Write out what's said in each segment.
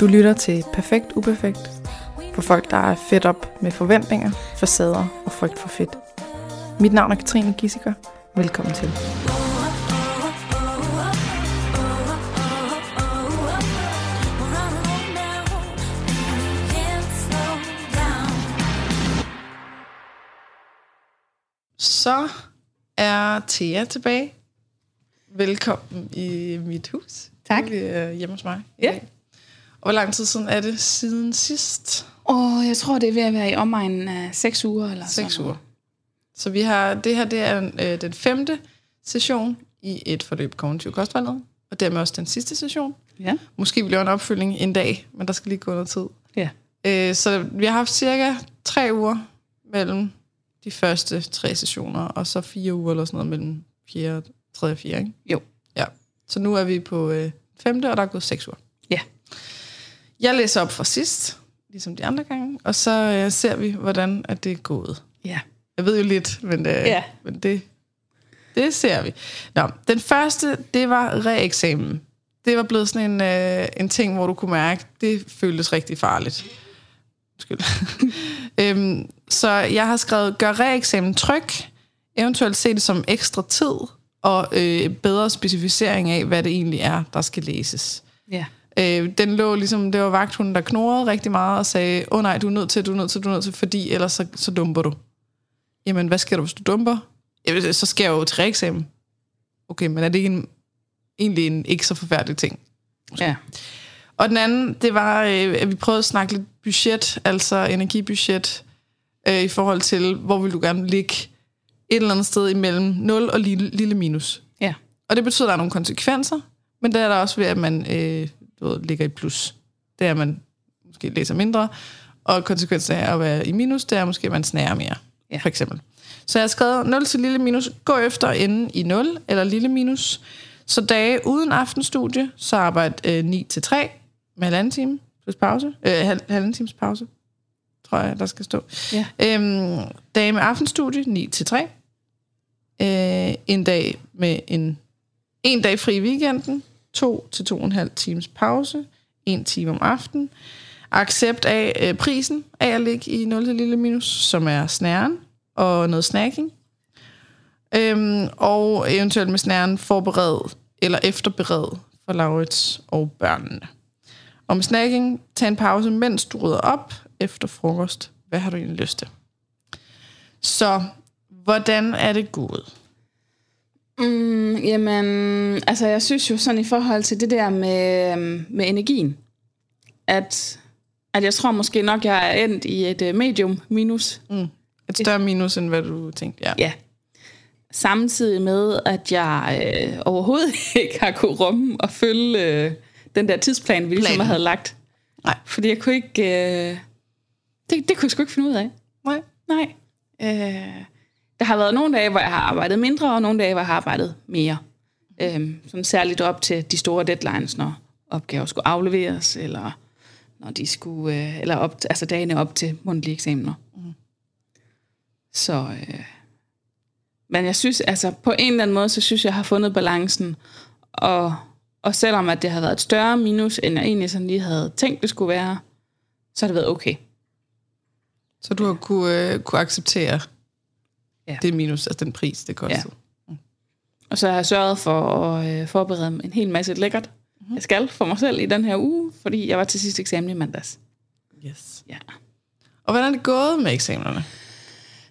Du lytter til Perfekt Uperfekt for folk, der er fedt op med forventninger, facader og frygt for fedt. Mit navn er Katrine Gissiker. Velkommen til. Så er Thea tilbage. Velkommen i mit hus. Tak. Er hjemme hos mig. Ja. dag. Hvor lang tid siden er det siden sidst? Og jeg tror, det er ved at være i omegnen af seks uger. Eller Seks sådan uger. Så vi har, det her det er øh, den femte session i et forløb kognitiv kostvejledning, og dermed også den sidste session. Ja. Måske vi laver en opfølging en dag, men der skal lige gå noget tid. ja. Øh, så vi har haft cirka tre uger mellem de første tre sessioner, og så fire uger eller sådan noget mellem fjerde, tredje og fjerde, ikke? Jo. Ja. Så nu er vi på øh, femte, og der er gået seks uger. Jeg læser op fra sidst, ligesom de andre gange, og så øh, ser vi, hvordan at det er gået. Ja. Jeg ved jo lidt, men, øh, Ja. men det, det ser vi. Nå, den første, det var reeksamen. Det var blevet sådan en, øh, en ting, hvor du kunne mærke, det føltes rigtig farligt. Undskyld. øhm, så jeg har skrevet, gør reeksamen tryg, eventuelt se det som ekstra tid, og øh, bedre specificering af, hvad det egentlig er, der skal læses. Ja. Øh, den lå ligesom, det var vagthunden, der knurrede rigtig meget og sagde, åh oh, nej, du er nødt til, du er nødt til, du er nødt til, fordi ellers så, så dumper du. Jamen, hvad sker der, hvis du dumper? Jamen, så skal jeg jo til reeksamen. Okay, men er det ikke en, egentlig en ikke så forfærdelig ting? Ja. Og den anden, det var, øh, at vi prøvede at snakke lidt budget, altså energibudget, øh, i forhold til, hvor vil du gerne ligge et eller andet sted imellem 0 og lille, lille minus. Ja. Og det betyder, at der er nogle konsekvenser, men det er der også ved, at man øh, du ved, ligger i plus. Det er, at man måske læser mindre, og konsekvensen af at være i minus, det er måske, at man snærer mere, Ja. for eksempel. Så jeg har skrevet 0 til lille minus, gå efter enden i 0 eller lille minus. Så dage uden aftenstudie, så arbejde øh, 9 til 3 med halvanden time plus pause. Øh, halv, halvanden times pause, tror jeg, der skal stå. Ja. Øhm, dage med aftenstudie, 9 til 3. Øh, en dag med en, en dag fri i weekenden, to til to og en halv times pause, en time om aftenen. Accept af øh, prisen af at ligge i 0 til lille minus, som er snæren og noget snacking. Øhm, og eventuelt med snæren forbered eller efterbered for Laurits og børnene. Og med snacking, tag en pause, mens du rydder op efter frokost. Hvad har du egentlig lyst til? Så, hvordan er det gået? Mm, jamen, altså jeg synes jo sådan i forhold til det der med, med energien, at, at jeg tror måske nok, jeg er endt i et øh, medium minus. Mm. Et større minus, end hvad du tænkte. Ja. Ja. Samtidig med, at jeg øh, overhovedet ikke har kunne rumme og følge øh, den der tidsplan, vi ligesom Planen. havde lagt. Nej. Fordi jeg kunne ikke... Øh, det, det kunne jeg sgu ikke finde ud af. Nej. Nej. Øh, der har været nogle dage, hvor jeg har arbejdet mindre, og nogle dage, hvor jeg har arbejdet mere. Øh, sådan særligt op til de store deadlines, når opgaver skulle afleveres, eller når de skulle, øh, eller op, altså dagene op til mundtlige eksamener. Mm. Så, øh, men jeg synes, altså på en eller anden måde, så synes jeg, jeg har fundet balancen, og, og selvom at det har været et større minus, end jeg egentlig sådan lige havde tænkt, det skulle være, så har det været okay. Så du har kunne, øh, kunne acceptere Ja. det minus, altså den pris, det kostede. Og så har jeg sørget for at øh, forberede en hel masse lækkert, mm-hmm. jeg skal for mig selv i den her uge, fordi jeg var til sidste eksamen i mandags. Yes. Ja. Og hvordan er det gået med eksamenerne?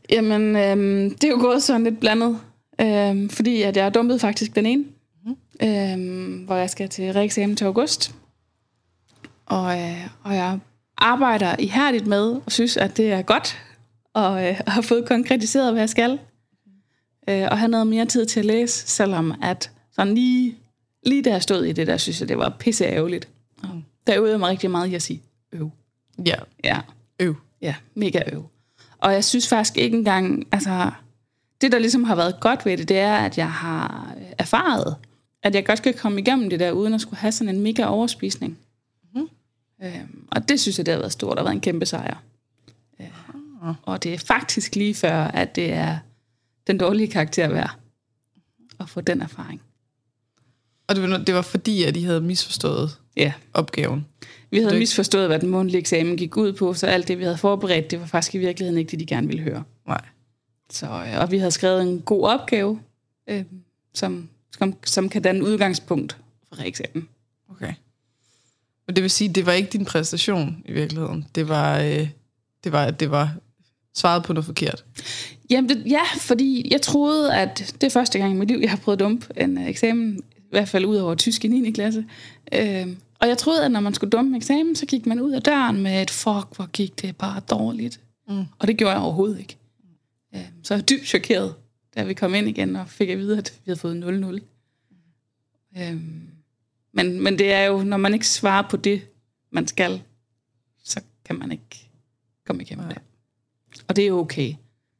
Jamen, øhm, det er jo gået sådan lidt blandet, øhm, fordi at jeg dumpet faktisk den ene, mm-hmm. øhm, hvor jeg skal til reeksamen til august. Og, øh, og jeg arbejder ihærdigt med, og synes, at det er godt, og øh, har fået konkretiseret, hvad jeg skal. Øh, og have noget mere tid til at læse, selvom at sådan lige, lige da jeg stod i det der, synes jeg, det var pisse ærgerligt. Mm. Der øvede jeg mig rigtig meget i at sige, øv. Ja, Ja, øv. Ja, mega øv. Og jeg synes faktisk ikke engang, altså, det der ligesom har været godt ved det, det er, at jeg har erfaret, at jeg godt kan komme igennem det der, uden at skulle have sådan en mega overspisning. Mm-hmm. Øhm, og det synes jeg, det har været stort, og været en kæmpe sejr. Og det er faktisk lige før, at det er den dårlige karakter værd at få den erfaring. Og det var, det var fordi, at de havde misforstået Ja. opgaven. Vi havde Det- misforstået, hvad den mundtlige eksamen gik ud på, så alt det, vi havde forberedt, det var faktisk i virkeligheden ikke det, de gerne ville høre. Nej. Så, øh, og vi havde skrevet en god opgave, øh, som, som, som kan danne udgangspunkt for reeksamen. Okay. Og det vil sige, det var ikke din præstation i virkeligheden. Det var, øh, det var, det var svaret på noget forkert. Jamen, det, ja, fordi jeg troede, at det er første gang i mit liv, jeg har prøvet dump en øh, eksamen, i hvert fald ud over tysk i 9. klasse. Øh, og jeg troede, at når man skulle dumpe en eksamen, så gik man ud af døren med et, fuck, hvor gik det bare dårligt. Mm. Og det gjorde jeg overhovedet ikke. Øh, så jeg var dybt chokeret, da vi kom ind igen og fik at vide, at vi havde fået 0-0. Øh, men, men det er jo, når man ikke svarer på det, man skal, så kan man ikke komme igennem Nej. det. Og det er okay.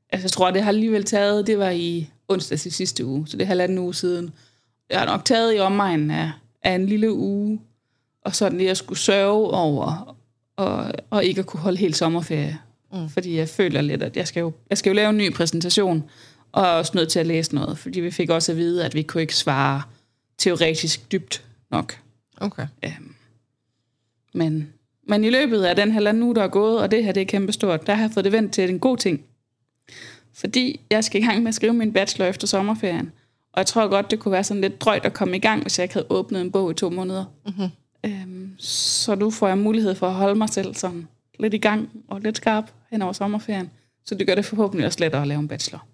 Altså, jeg tror, det har alligevel taget, det var i onsdags i sidste uge, så det er halvanden uge siden. Jeg har nok taget i omegnen af, af en lille uge, og sådan at skulle sørge over, og, og ikke at kunne holde helt sommerferie. Mm. Fordi jeg føler lidt, at jeg skal, jo, jeg skal jo lave en ny præsentation, og er også nødt til at læse noget, fordi vi fik også at vide, at vi kunne ikke svare teoretisk dybt nok. Okay. Øhm, men, men i løbet af den halvanden uge, der er gået, og det her det er kæmpestort, der har jeg fået det vendt til en god ting. Fordi jeg skal i gang med at skrive min bachelor efter sommerferien. Og jeg tror godt, det kunne være sådan lidt drøjt at komme i gang, hvis jeg ikke havde åbnet en bog i to måneder. Mm-hmm. Øhm, så nu får jeg mulighed for at holde mig selv sådan lidt i gang og lidt skarp hen over sommerferien. Så det gør det forhåbentlig også lettere at lave en bachelor.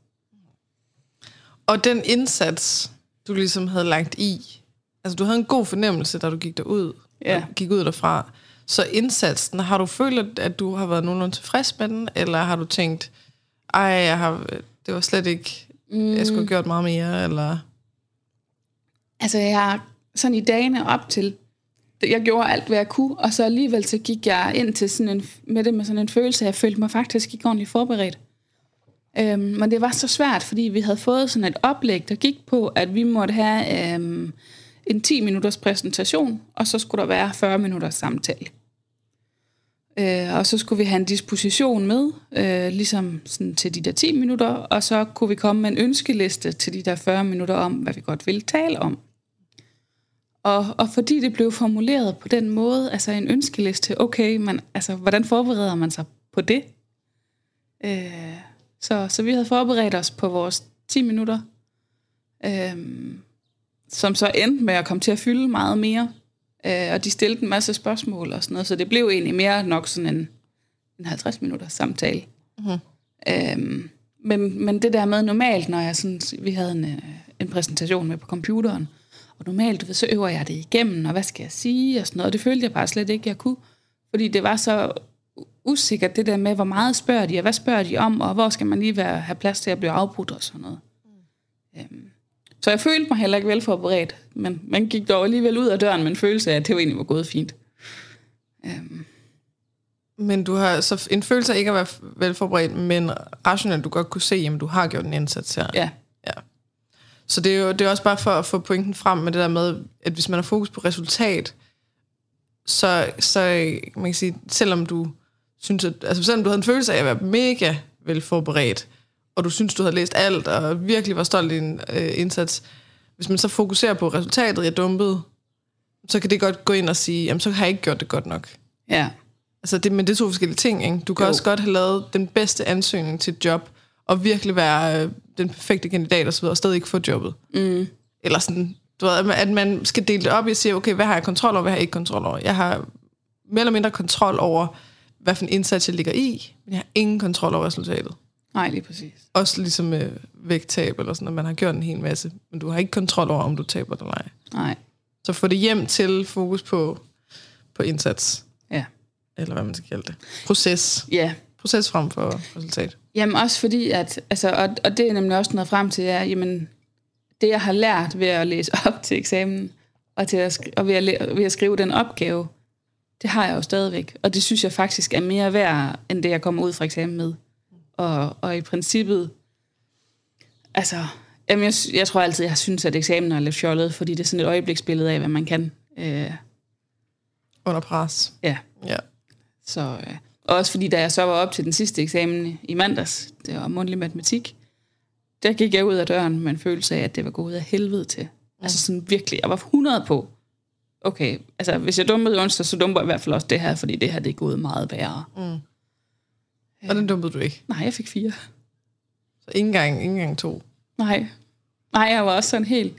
Og den indsats, du ligesom havde lagt i, altså du havde en god fornemmelse, da du gik derud, Ja. og gik ud derfra. Så indsatsen, har du følt, at- du har været nogenlunde tilfreds med den, eller har du tænkt, ej, jeg har, det var slet ikke, mm. jeg skulle have gjort meget mere, eller... Altså, jeg sådan i dagene op til, jeg gjorde alt, hvad jeg kunne, og så alligevel så gik jeg ind til sådan en, med det med sådan en følelse, at jeg følte mig faktisk ikke ordentligt forberedt. Øhm, men det var så svært, fordi vi havde fået sådan et oplæg, der gik på, at vi måtte have øhm, en 10 minutters præsentation, og så skulle der være 40 minutters samtale. Øh, og så skulle vi have en disposition med, øh, ligesom sådan til de der 10 minutter, og så kunne vi komme med en ønskeliste til de der 40 minutter om, hvad vi godt ville tale om. Og, og fordi det blev formuleret på den måde, altså en ønskeliste, okay, men altså, hvordan forbereder man sig på det? Øh, så, så vi havde forberedt os på vores 10 minutter, øh, som så endte med at komme til at fylde meget mere. Øh, og de stillede en masse spørgsmål og sådan noget, så det blev egentlig mere nok sådan en, en 50 minutters samtale. Mhm. Øhm, men, men det der med normalt, når jeg sådan, vi havde en, øh, en præsentation med på computeren, og normalt, så øver jeg det igennem, og hvad skal jeg sige, og sådan noget, og det følte jeg bare slet ikke, jeg kunne. Fordi det var så usikkert, det der med, hvor meget spørger de, og hvad spørger de om, og hvor skal man lige være, have plads til at blive afbrudt og sådan noget. Øhm, så jeg følte mig heller ikke velforberedt, men man gik dog alligevel ud af døren med en følelse af, at det egentlig var gået fint. Øhm, Men du har så en følelse af ikke at være velforberedt, men rationelt, du godt kunne se, at du har gjort en indsats her. ja, Ja. Så det er jo det er også bare for at få pointen frem med det der med, at hvis man har fokus på resultat, så, så man kan sige, selvom du synes, at, altså selvom du havde en følelse af at være mega velforberedt, og du synes, du havde læst alt, og virkelig var stolt i din øh, indsats, hvis man så fokuserer på resultatet, jeg dumpede, så kan det godt gå ind og sige, jamen så har jeg ikke gjort det godt nok. ja, Altså det, men det er to forskellige ting, ikke? Du kan Jo. også godt have lavet den bedste ansøgning til et job, og virkelig være øh, den perfekte kandidat og så videre, og stadig ikke få jobbet. mm, Eller sådan, du ved, at man- skal dele det op i at sige, okay, hvad har jeg kontrol over, hvad har jeg ikke kontrol over? Jeg har mere eller mindre kontrol over, hvad for en indsats jeg ligger i, men jeg har ingen kontrol over resultatet. Nej, lige præcis. Også ligesom med vægttab eller sådan, at man har gjort en hel masse, men du har ikke kontrol over, om du taber det eller ej. Nej, Så få det hjem til fokus på, på indsats, ja. eller hvad man skal kalde det. Proces. Ja, Proces frem for resultat. Jamen også fordi, at, altså, og, og det er nemlig også noget frem til, er, jamen, det jeg har lært ved at læse op til eksamen, og, til at, og ved, at, ved at skrive den opgave, det har jeg jo stadigvæk. Og det synes jeg faktisk er mere værd, end det jeg kommer ud fra eksamen med. Og, og i princippet, altså, jamen jeg, jeg tror altid, jeg synes, at eksamen er lidt fjollet, fordi det er sådan et øjebliksbillede af, hvad man kan. Øh, Under pres. ja, Ja. Så, øh, og også fordi, da jeg så var op til den sidste eksamen i mandags, det var mundtlig matematik, der gik jeg ud af døren med en følelse af, at det var gået af helvede til. Altså sådan virkelig, jeg var 100 på, okay, altså hvis jeg dumpede onsdag, så dumper jeg i hvert fald også det her, fordi det her det er gået meget værre. Mm. Og den dumpede du ikke? Nej, jeg fik fire. Så ikke engang, ikke engang to? Nej. Nej, jeg var også sådan helt...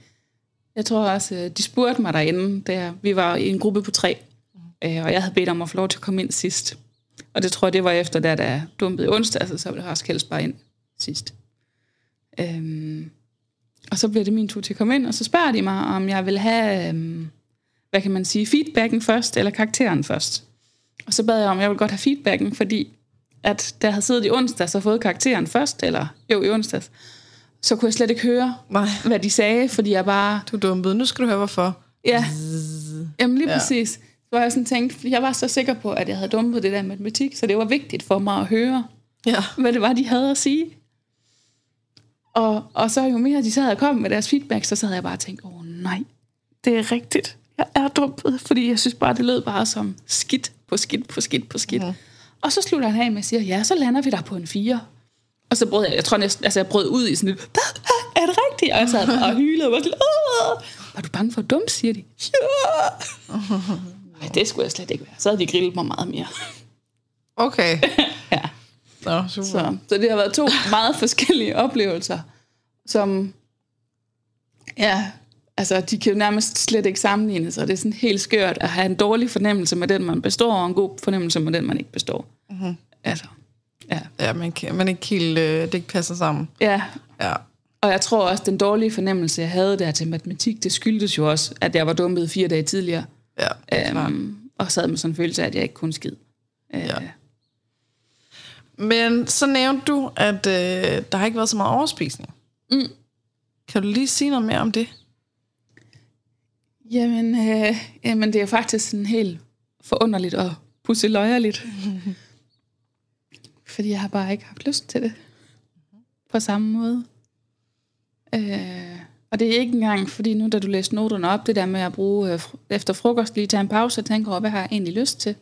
Jeg tror også, øh, de spurgte mig derinde, der vi var i en gruppe på tre, mm. og jeg havde bedt om at få lov til at komme ind sidst. Og det tror jeg, det var efter, da der dumpede onsdag, altså, så ville jeg også helst bare ind sidst. Øhm, og så bliver det min tur til at komme ind, og så spørger de mig, om jeg vil have, øhm, hvad kan man sige, feedbacken først, eller karakteren først. Og så bad jeg om, jeg vil godt have feedbacken, fordi at da jeg havde siddet i onsdag, og fået karakteren først, eller jo, i onsdags, så kunne jeg slet ikke høre, Nej. hvad de sagde, fordi jeg bare... Du dumpede, nu skal du høre, hvorfor. Ja, jamen lige ja. præcis. Så jeg sådan tænkt, jeg var så sikker på, at jeg havde dumpet det der matematik, så det var vigtigt for mig at høre, ja. hvad det var, de havde at sige. Og, og så jo mere de sad og kom med deres feedback, så havde jeg bare tænkt, åh oh, nej, det er rigtigt. Jeg er dumpet, fordi jeg synes bare, det lød bare som skidt på skidt på skidt på skidt. Mm. Og så slutter han af med at sige, ja, så lander vi der på en fire. Og så brød jeg, jeg tror næsten, altså jeg brød ud i sådan et, er det rigtigt? Og sad og hylede og var sådan, var du bange for at dumme, siger de. Ja. Ej, det skulle jeg slet ikke være. Så havde de grillet mig meget mere. Okay. ja. Nå, super. Så, så det har været to meget forskellige oplevelser, som, ja, altså de kan jo nærmest slet ikke sammenlignes, og det er sådan helt skørt at have en dårlig fornemmelse med den, man består, og en god fornemmelse med den, man ikke består. Mm-hmm. Altså, ja. Ja, man, kan, man ikke helt, øh, det ikke passer sammen. Ja. Ja. Og jeg tror også, den dårlige fornemmelse, jeg havde der til matematik, det skyldtes jo også, at jeg var dumpet fire dage tidligere. Ja, øhm, og sad med sådan en følelse af, at jeg ikke kunne skid. Øh, ja. Men så nævnte du, at øh, der har ikke været så meget overspisning. Mm. Kan du lige sige noget mere om det? Jamen, øh, jamen det er faktisk sådan helt forunderligt og pusseløjerligt. Fordi jeg har bare ikke haft lyst til det. På samme måde. Øh, og det er ikke engang, fordi nu da du læste noterne op, det der med at bruge øh, efter frokost lige tage en pause og tænke over, hvad har jeg egentlig lyst til?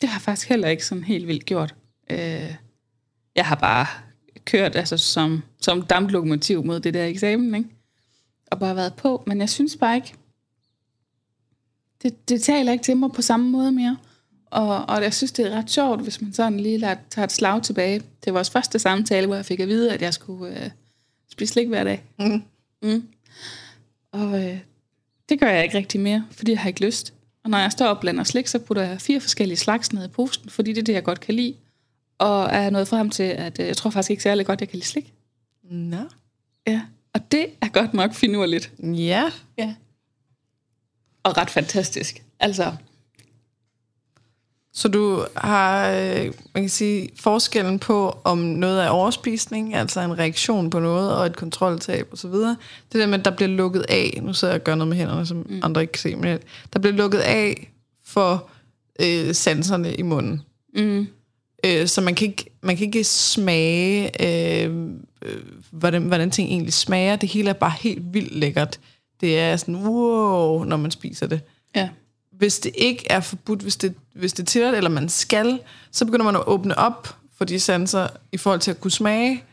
Det har jeg faktisk heller ikke sådan helt vildt gjort. Øh, jeg har bare kørt altså, som, som damplokomotiv mod det der eksamen, ikke? og bare været på, men jeg synes bare ikke, det, det taler ikke til mig på samme måde mere. Og, og jeg synes, det er ret sjovt, hvis man sådan lige lader, tager et slag tilbage til vores første samtale, hvor jeg fik at vide, at jeg skulle øh, spise slik hver dag. Mm. Mm. Og øh, det gør jeg ikke rigtig mere, fordi jeg har ikke lyst. Og når jeg står og blander slik, så putter jeg fire forskellige slags ned i posten, fordi det er det, jeg godt kan lide. Og er nået frem til, at øh, jeg tror faktisk ikke særlig godt, jeg kan lide slik. Nå. Ja, og det er godt nok finurligt. Ja. Ja. Og ret fantastisk. Altså, så du har, øh, man kan sige, forskellen på, om noget er overspisning, altså en reaktion på noget, og et kontroltab osv. Det der med, at der bliver lukket af, nu sidder jeg og gør noget med hænderne, som mm. andre ikke kan se, men der bliver lukket af for øh, sanserne i munden. Mm. Øh, så man kan ikke, man kan ikke smage, øh, øh, hvordan, hvordan ting egentlig smager. Det hele er bare helt vildt lækkert. Det er sådan, wow, når man spiser det. Ja hvis det ikke er forbudt, hvis det, hvis det er tilladt, eller man skal, så begynder man at åbne op for de sanser i forhold til at kunne smage.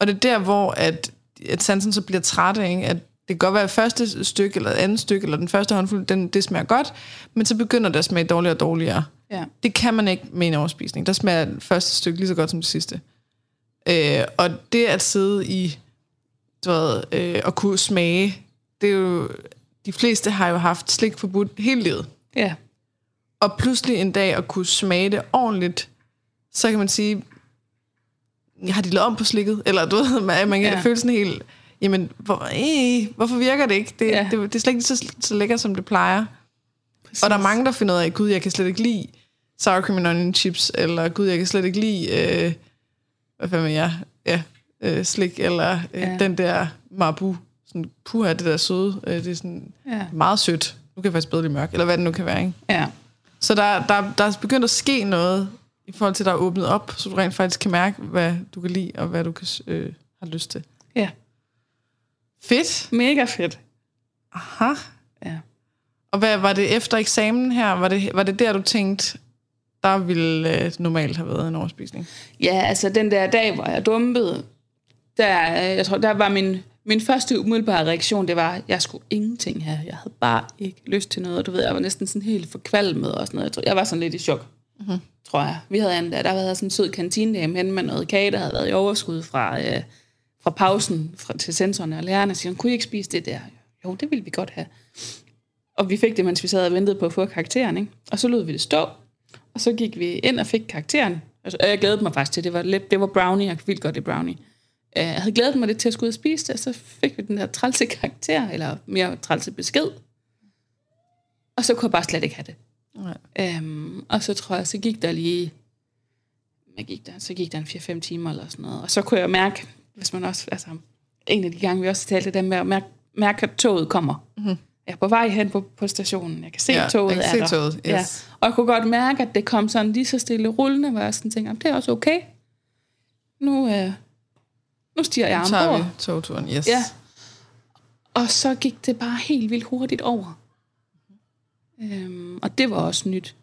Og det er der, hvor at, at sansen så bliver træt af, at det kan godt være at første stykke, eller andet stykke, eller den første håndfuld, den, det smager godt, men så begynder det at smage dårligere og dårligere. Ja. Det kan man ikke med en overspisning. Der smager det første stykke lige så godt som det sidste. Øh, og det at sidde i, du ved, øh, og kunne smage, det er jo, de fleste har jo haft slik forbudt hele livet. Ja. Og pludselig en dag at kunne smage det ordentligt, så kan man sige, har de lavet om på slikket? Eller du ved, man, man kan ja. føle sådan helt, jamen, hvor, øh, hvorfor virker det ikke? Det, ja. det, det er slet ikke så, så lækkert, som det plejer. Præcis. Og der er mange, der finder ud af, gud, jeg kan slet ikke lide sour cream and onion chips, eller gud, jeg kan slet ikke lide, øh, hvad fanden jeg, ja, øh, slik, eller øh, ja. den der marbu, sådan, puha, det der søde, øh, det er sådan ja. meget sødt nu kan jeg faktisk bedre lide mørk, eller hvad det nu kan være, ikke? Ja. Så der, der, der er begyndt at ske noget, i forhold til, at der er åbnet op, så du rent faktisk kan mærke, hvad du kan lide, og hvad du kan, øh, har lyst til. Ja. Fedt. Mega fedt. Aha. Ja. Og hvad var det efter eksamen her? Var det, var det der, du tænkte, der ville øh, normalt have været en overspisning? Ja, altså den der dag, hvor jeg dumpede, der, jeg tror, der var min min første umiddelbare reaktion, det var, at jeg skulle ingenting have. Jeg havde bare ikke lyst til noget. Du ved, jeg var næsten sådan helt forkvalmet og sådan noget. Jeg, tror, jeg var sådan lidt i chok, mm-hmm. tror jeg. Vi havde en, der, der havde sådan en sød kantinedame hen med noget kage, der havde været i overskud fra, øh, fra pausen fra, til sensorerne og lærerne. Så siger, kunne I ikke spise det der? Jo, det ville vi godt have. Og vi fik det, mens vi sad og ventede på at få karakteren. Ikke? Og så lod vi det stå. Og så gik vi ind og fik karakteren. Altså, jeg glædede mig faktisk til, det var, lidt, det var brownie, jeg vildt godt i brownie. Øh, jeg havde glædet mig lidt til at skulle ud og spise det, og så fik vi den der trælse karakter, eller mere trælse besked. Og så kunne jeg bare slet ikke have det. Nej. Øhm, og så tror jeg, så gik der lige, hvad gik der? Så gik der en 4-5 timer eller sådan noget. Og så kunne jeg mærke, hvis man også, altså en af de gange, vi også talte det med at mærke, mærke at toget kommer. Mm-hmm. Jeg er på vej hen på, på stationen. Jeg kan se, Ja, toget jeg kan er se der. toget, yes. Ja. Og jeg kunne godt mærke, at det kom sådan lige så stille rullende, hvor jeg sådan tænkte, "Jamen, det er også okay. Nu, øh, nu stiger jeg Nu tager ombord. vi togturen, yes. Ja. Og så gik det bare helt vildt hurtigt over. Øhm, og det var også nyt.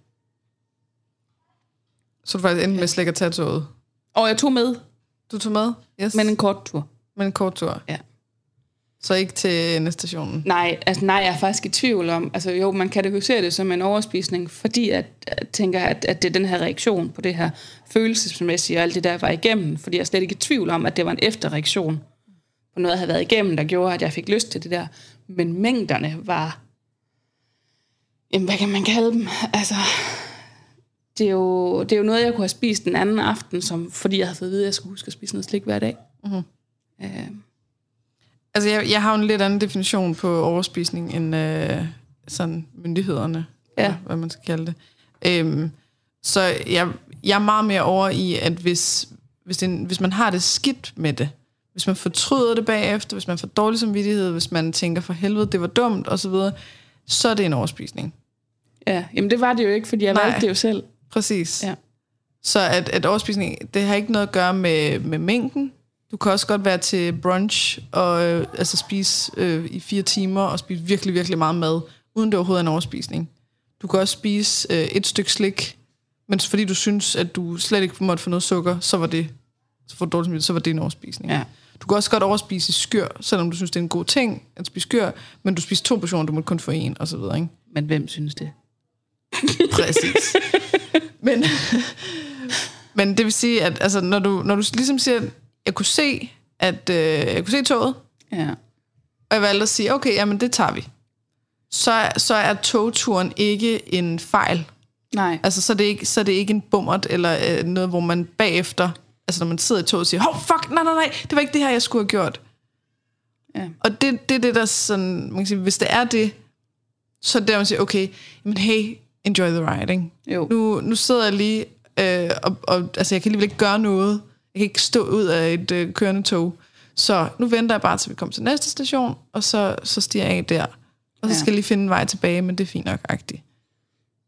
Så du faktisk endte med slet ikke at tage toget. Og jeg tog med, Du tog med? Yes. men en kort tur. Men en kort tur. Ja. Så ikke til endestationen. Nej, altså nej, jeg er faktisk i tvivl om, altså jo, man kategoriserer det som en overspisning, fordi at, at tænker, at, at det er den her reaktion på det her følelsesmæssige og alt det der var igennem, fordi jeg er slet ikke i tvivl om, at det var en efterreaktion på noget, jeg havde været igennem, der gjorde, at jeg fik lyst til det der. Men mængderne var, jamen hvad kan man kalde dem? Altså, det er jo, det er jo noget, jeg kunne have spist den anden aften, som, fordi jeg havde fået at vide, at jeg skulle huske at spise noget slik hver dag. Mhm. Øh, Altså, jeg, jeg har jo en lidt anden definition på overspisning end øh, sådan myndighederne, Ja. eller hvad man skal kalde det. Øhm, så jeg, jeg er meget mere over i, at hvis, hvis, det, en- hvis man har det skidt med det, hvis man fortryder det bagefter, hvis man får dårlig samvittighed, hvis man tænker for helvede, det var dumt osv., så, så er det en overspisning. ja, jamen det var det jo ikke, fordi jeg Nej. valgte det jo selv. Præcis. Ja. Så at, at overspisning, det har ikke noget at gøre med, med mængden. Du kan også godt være til brunch og øh, altså spise øh, i fire timer og spise virkelig, virkelig meget mad, uden det overhovedet er en overspisning. Du kan også spise øh, et stykke slik, men fordi du synes, at du slet ikke måtte få noget sukker, så var det, så, får du dårlig så var det en overspisning. Ja. Du kan også godt overspise i skyr, selvom du synes, det er en god ting at spise skyr, men du spiser to portioner, du må kun få en, og så videre, ikke? Men hvem synes det? Præcis. men, men det vil sige, at altså, når, du, når du ligesom siger, jeg kunne se, at øh, jeg kunne se toget, Ja. og jeg valgte at sige, okay, jamen det tager vi. Så, så er togturen ikke en fejl. Nej. Altså, så er det ikke, så er det ikke en bummert, eller øh, noget, hvor man bagefter, altså når man sidder i toget, siger, hov, fuck, nej, nej, nej, det var ikke det her, jeg skulle have gjort. Ja. Og det, det er det, der sådan, man kan sige, hvis det er det, så er det der, man siger, okay, men hey, enjoy the ride, ikke? Jo. Nu, nu sidder jeg lige, øh, og, og altså, jeg kan alligevel ikke gøre noget. Jeg kan ikke stå ud af et øh, kørende tog. Så nu venter jeg bare, til vi kommer til næste station, og så, så stiger jeg af der. Og så Ja. skal jeg lige finde en vej tilbage, men det er fint nok agtigt.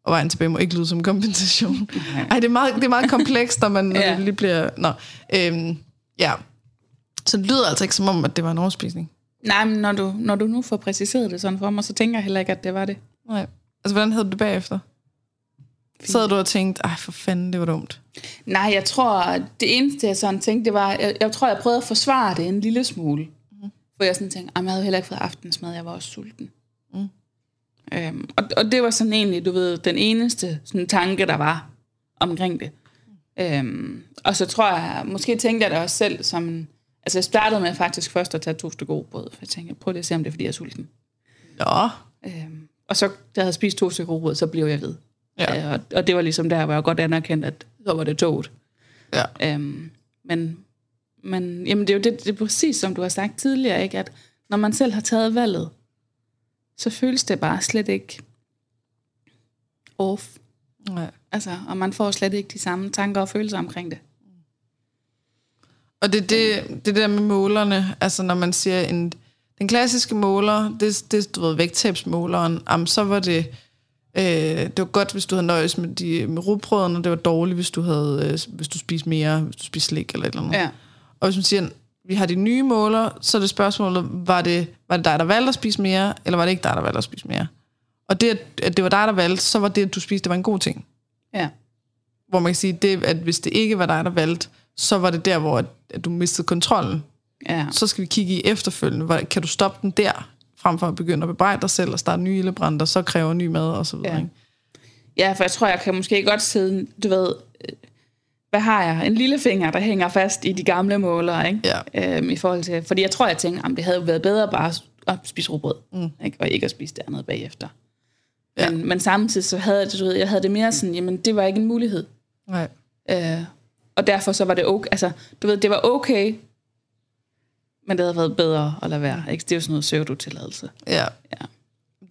Og vejen tilbage må ikke lyde som kompensation. Ej, det er meget, det er meget komplekst, når man når Ja. lige bliver... Nå, øhm, ja. Så det lyder altså ikke som om, at det var en overspisning. Nej, men når du, når du nu får præciseret det sådan for mig, så tænker jeg heller ikke, at det var det. Nej. Altså, hvordan havde du det bagefter? Sad du og tænkte, ej for fanden, det var dumt. Nej, jeg tror, det eneste, jeg sådan tænkte, det var, jeg, jeg tror, jeg prøvede at forsvare det en lille smule. Mm. For jeg sådan tænkte, "Ej, men jeg havde heller ikke fået aftensmad, jeg var også sulten. Mm. Øhm, og, og det var sådan egentlig, du ved, den eneste sådan, tanke, der var omkring det. Øhm, og så tror jeg, måske tænkte jeg det også selv som altså jeg startede med faktisk først at tage to stykker rugbrød, for jeg tænkte, prøv lige at se, om det er, fordi jeg er sulten. Nå, Øhm, og så, da jeg havde spist to stykker rugbrød, så blev jeg ved. Ja. Øh, og, og det var ligesom der, hvor jeg godt anerkendte, at så var det toget. ja. Øhm, men men jamen det er jo det, det er præcis som du har sagt tidligere, ikke? at når man selv har taget valget, så føles det bare slet ikke off. Nej. Altså, og man får slet ikke de samme tanker og følelser omkring det. Og det, det, det der med målerne, altså når man siger, en, den klassiske måler, det, det du ved, vægttabsmåleren, jamen, så var det, øh, det var godt, hvis du havde nøjes med, de, med rugbrødene, og det var dårligt, hvis du, havde, øh, hvis du spiste mere, hvis du spiste slik eller et eller andet. Ja. Og hvis man siger, vi har de nye måler, så er det spørgsmålet, var det, var det dig, der valgte at spise mere, eller var det ikke dig, der valgte at spise mere? Og det, at, at det var dig, der valgte, så var det, at du spiste, det var en god ting. Ja. Hvor man kan sige, det, at hvis det ikke var dig, der valgte, så var det der, hvor at, at du mistede kontrollen. Ja. Så skal vi kigge i efterfølgende. Hvor, kan du stoppe den der, frem for at begynde at bebrejde dig selv og starte nye ildebrand, der så kræver ny mad og så videre. Ja. Ikke? Ja, for jeg tror, jeg kan måske godt sidde, du ved, øh, hvad har jeg? En lille finger, der hænger fast i de gamle målere, ikke? Ja. Øhm, I forhold til, fordi jeg tror, jeg tænker, at det havde jo været bedre bare at spise rugbrød, mm. ikke? og ikke at spise det andet bagefter. Ja. Men, men samtidig så havde jeg, du ved, jeg havde det mere sådan, jamen det var ikke en mulighed. Nej. Øh, og derfor så var det okay, altså, du ved, det var okay, men det havde været bedre at lade være. Ikke? Det er jo sådan noget pseudo-tilladelse. Ja. Ja.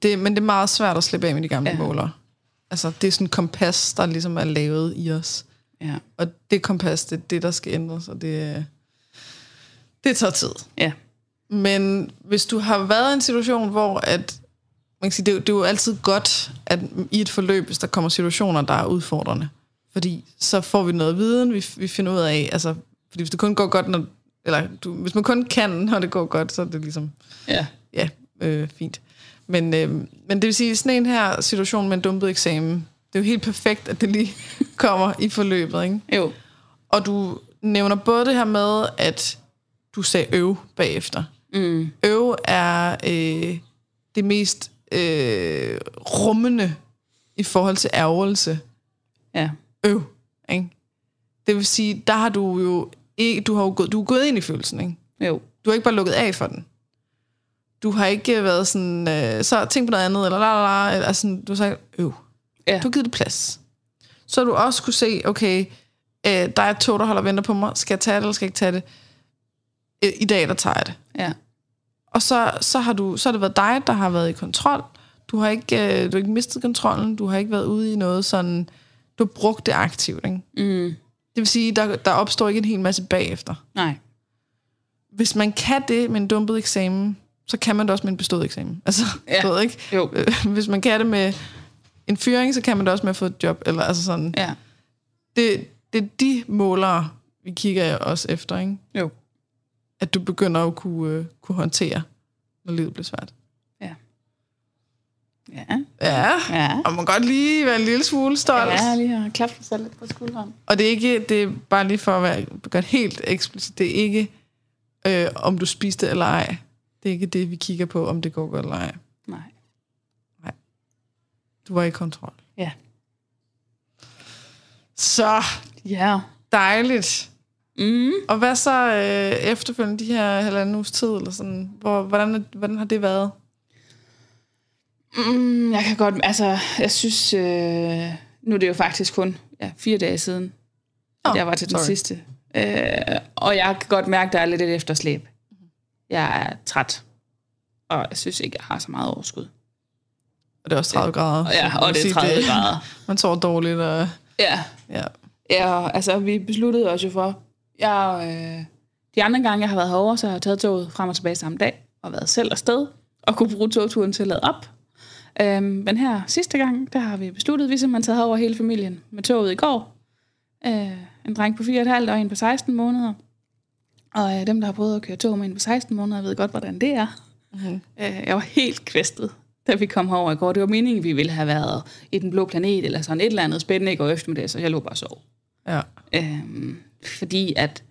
Det, men det er meget svært at slippe af med de gamle Ja. målere. Altså, det er sådan en kompas, der ligesom er lavet i os. Ja. Og det kompas, det er det, der skal ændres, og det, det tager tid. Ja. Men hvis du har været i en situation, hvor at, man kan sige, det, er jo- det er jo altid godt, at i et forløb, hvis der kommer situationer, der er udfordrende. Fordi så får vi noget viden, vi, vi finder ud af, altså, fordi hvis det kun går godt, når, eller du, hvis man kun kan, når det går godt, så er det ligesom, Ja. ja, øh, fint. Men, øh, men det vil sige, sådan en her situation med en dumpet eksamen, det er jo helt perfekt, at det lige kommer i forløbet, ikke? Jo. Og du nævner både det her med, at du sagde øv bagefter. Mm. Øv er øh, det mest øh, rummende i forhold til ærgelse. Ja. Øv, ikke? Det vil sige, der har du jo ikke, du har jo gået, du er gået ind i følelsen, ikke? Jo. Du har ikke bare lukket af for den. Du har ikke været sådan, øh, så tænk på noget andet, eller la la la, eller sådan, du har sagt, øv. Ja. Du har givet det plads. Så har du også kunne se, okay, øh, der er et tog, der holder og venter på mig. Skal jeg tage det, eller skal jeg ikke tage det? Øh, I dag, der tager jeg det. Ja. Og så, så, har du, så har det været dig, der har været i kontrol. Du har ikke, øh, du har ikke mistet kontrollen. Du har ikke været ude i noget sådan... Du har brugt det aktivt, ikke? Mm. Det vil sige, der, der opstår ikke en hel masse bagefter. Nej. Hvis man kan det med en dumpet eksamen, så kan man det også med en bestået eksamen. Altså, Ja. du ved ikke? Jo. Øh, Hvis man kan det med en fyring, så kan man det også med at få et job. Eller altså sådan. Ja. Det, det er de målere, vi kigger også efter, ikke? Jo. At du begynder at kunne, øh, kunne håndtere, når livet bliver svært. Ja. Ja. Ja, og man godt lige være en lille smule stolt. Ja, lige har klappet sig lidt på skulderen. Og det er ikke, det er bare lige for at være godt helt eksplicit, det er ikke, øh, om du spiste eller ej. Det er ikke det, vi kigger på, om det går godt eller ej. Nej. Du var i kontrol. Ja. Så Ja. dejligt. Mm. Og hvad så øh, efterfølgende de her halvanden uges tid, eller sådan, hvor, hvordan, hvordan har det været? Mm, jeg kan godt, altså, jeg synes, øh, nu er det jo faktisk kun ja, fire dage siden, Nå, jeg var til den sorry. sidste. Øh, og jeg kan godt mærke, at der er lidt et efterslæb. Jeg er træt, og jeg synes ikke, jeg har så meget overskud. Og det er også 30 grader. Og ja, og det er sige, 30 grader. Man sover dårligt, og Ja, ja. ja altså, vi besluttede os jo for, jeg, øh, de andre gange, jeg har været herovre, så har jeg taget toget frem og tilbage samme dag, og været selv afsted, og kunne bruge togturen til at lade op. Øhm, men her sidste gang, der har vi besluttet, vi simpelthen taget over hele familien med toget i går. Øh, en dreng på 4,5 og en på 16 måneder. Og øh, dem, der har prøvet at køre tog med en på 16 måneder, ved godt, hvordan det er. Mm-hmm. Øh, jeg var helt kvæstet, da vi kom herover i går. Det var meningen, vi ville have været i den blå planet, eller sådan et eller andet spændende i går eftermiddag, så jeg lå bare og sov. Ja. Øhm, fordi at,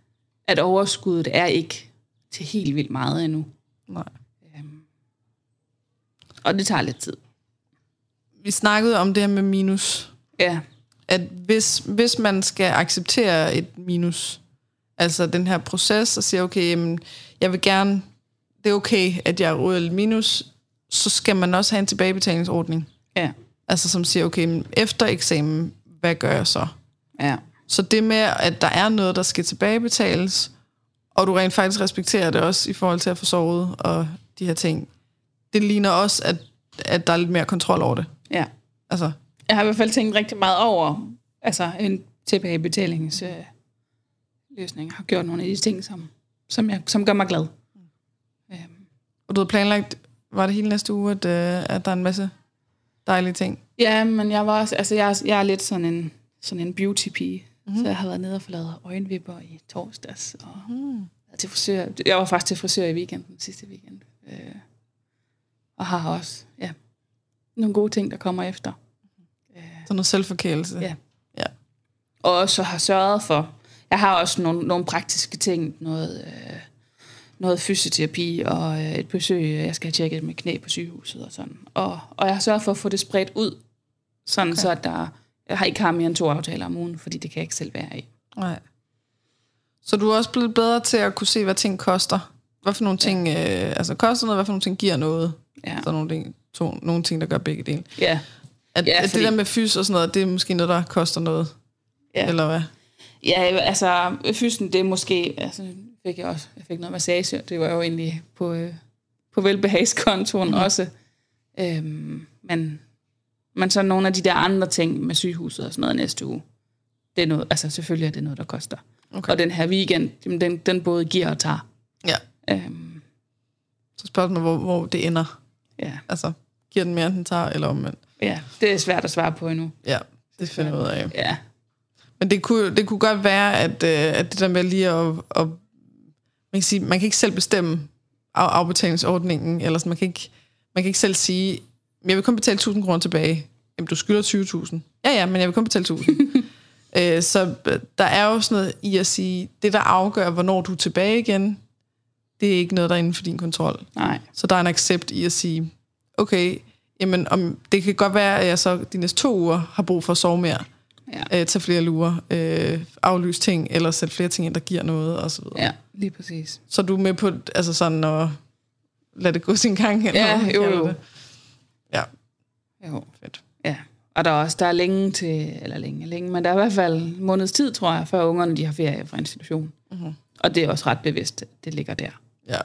at overskuddet er ikke til helt vildt meget endnu. Nej. Øhm, og det tager lidt tid. Vi snakkede om det her med minus. Ja, At hvis, hvis man skal acceptere et minus, altså den her proces, og siger, okay, jamen, jeg vil gerne, det er okay, at jeg ryger lidt minus, så skal man også have en tilbagebetalingsordning. ja, Altså som siger, okay, men efter eksamen, hvad gør jeg så? ja, Så det med, at der er noget, der skal tilbagebetales, og du rent faktisk respekterer det også i forhold til at få sovet og de her ting, det ligner også, at, at der er lidt mere kontrol over det. Ja. Altså, Jeg har i hvert fald tænkt rigtig meget over, altså en tilbagebetalingsløsning. Øh, har gjort nogle af de ting, som, som, jeg, som gør mig glad. Øhm, og du havde planlagt, var det hele næste uge, at, øh, at der er en masse dejlige ting? ja, men jeg var også, altså jeg, er- jeg er lidt sådan en, sådan en beauty pige. Mm-hmm. Så jeg har været nede og få lavet øjenvipper i torsdags. Og Mm. til frisør. Jeg var faktisk til frisør i weekenden, sidste weekend. Øh, og har også, ja, nogle gode ting, der kommer efter. Så noget selvforkælelse. Ja. ja. Og også har sørget for, jeg har også nogle, nogle praktiske ting, noget, øh, noget fysioterapi og øh, et besøg, jeg skal have tjekket med knæ på sygehuset og sådan. Og, og jeg har sørget for at få det spredt ud, sådan okay. så at der, jeg har ikke har mere end to aftaler om ugen, fordi det kan jeg ikke selv være i. Nej. Så du er også blevet bedre til at kunne se, hvad ting koster? Hvad for nogle ting ja. øh, altså koster noget, hvad for nogle ting giver noget? Ja. Er nogle ting, to, nogle ting, der gør begge dele. Ja, At, Ja, at fordi- det der med fys og sådan noget, det er måske noget, der koster noget? Ja. Eller hvad? Ja, altså, fysen, det er måske... Altså, fik jeg også jeg fik noget massage, det var jo egentlig på, øh, på velbehagskontoen mm. også. Øhm, men, men så nogle af de der andre ting med sygehuset og sådan noget næste uge, det er noget, altså selvfølgelig er det noget, der koster. Okay. Og den her weekend, jamen, den, den både giver og tager. Ja. Øhm, Så spørgsmålet, hvor, hvor det ender. ja, Altså, giver den mere, end den tager, eller omvendt? ja, det er svært at svare på endnu. Ja, det finder jeg ud af. Ja, Men det kunne, det kunne godt være, at, øh, at det der med lige at, at man, kan sige, man kan ikke selv bestemme af, afbetalingsordningen, eller sådan, man, kan ikke, man kan ikke selv sige, "Men jeg vil kun betale 1000 kroner tilbage. Jamen, du skylder 20.000. Ja, ja, men jeg vil kun betale 1000. øh, så øh, der er jo sådan noget i at sige, det der afgør, hvornår du er tilbage igen, det er ikke noget, der er inden for din kontrol. nej, Så der er en accept i at sige, okay, jamen, om, det kan godt være, at jeg så de næste to uger har brug for at sove mere, ja, øh, tage flere lurer, øh, aflyse ting, eller sætte flere ting ind, der giver noget, og så videre. ja, lige præcis. Så er du med på, altså sådan at lade det gå sin gang? Eller Ja, man jo, jo. det? Ja, Jo. fedt. Ja, og der er også der er længe til, eller længe, længe, men der er i hvert fald måneds tid, tror jeg, før ungerne de har ferie fra institutionen. Mhm. Og det er også ret bevidst, at det ligger der. Ja.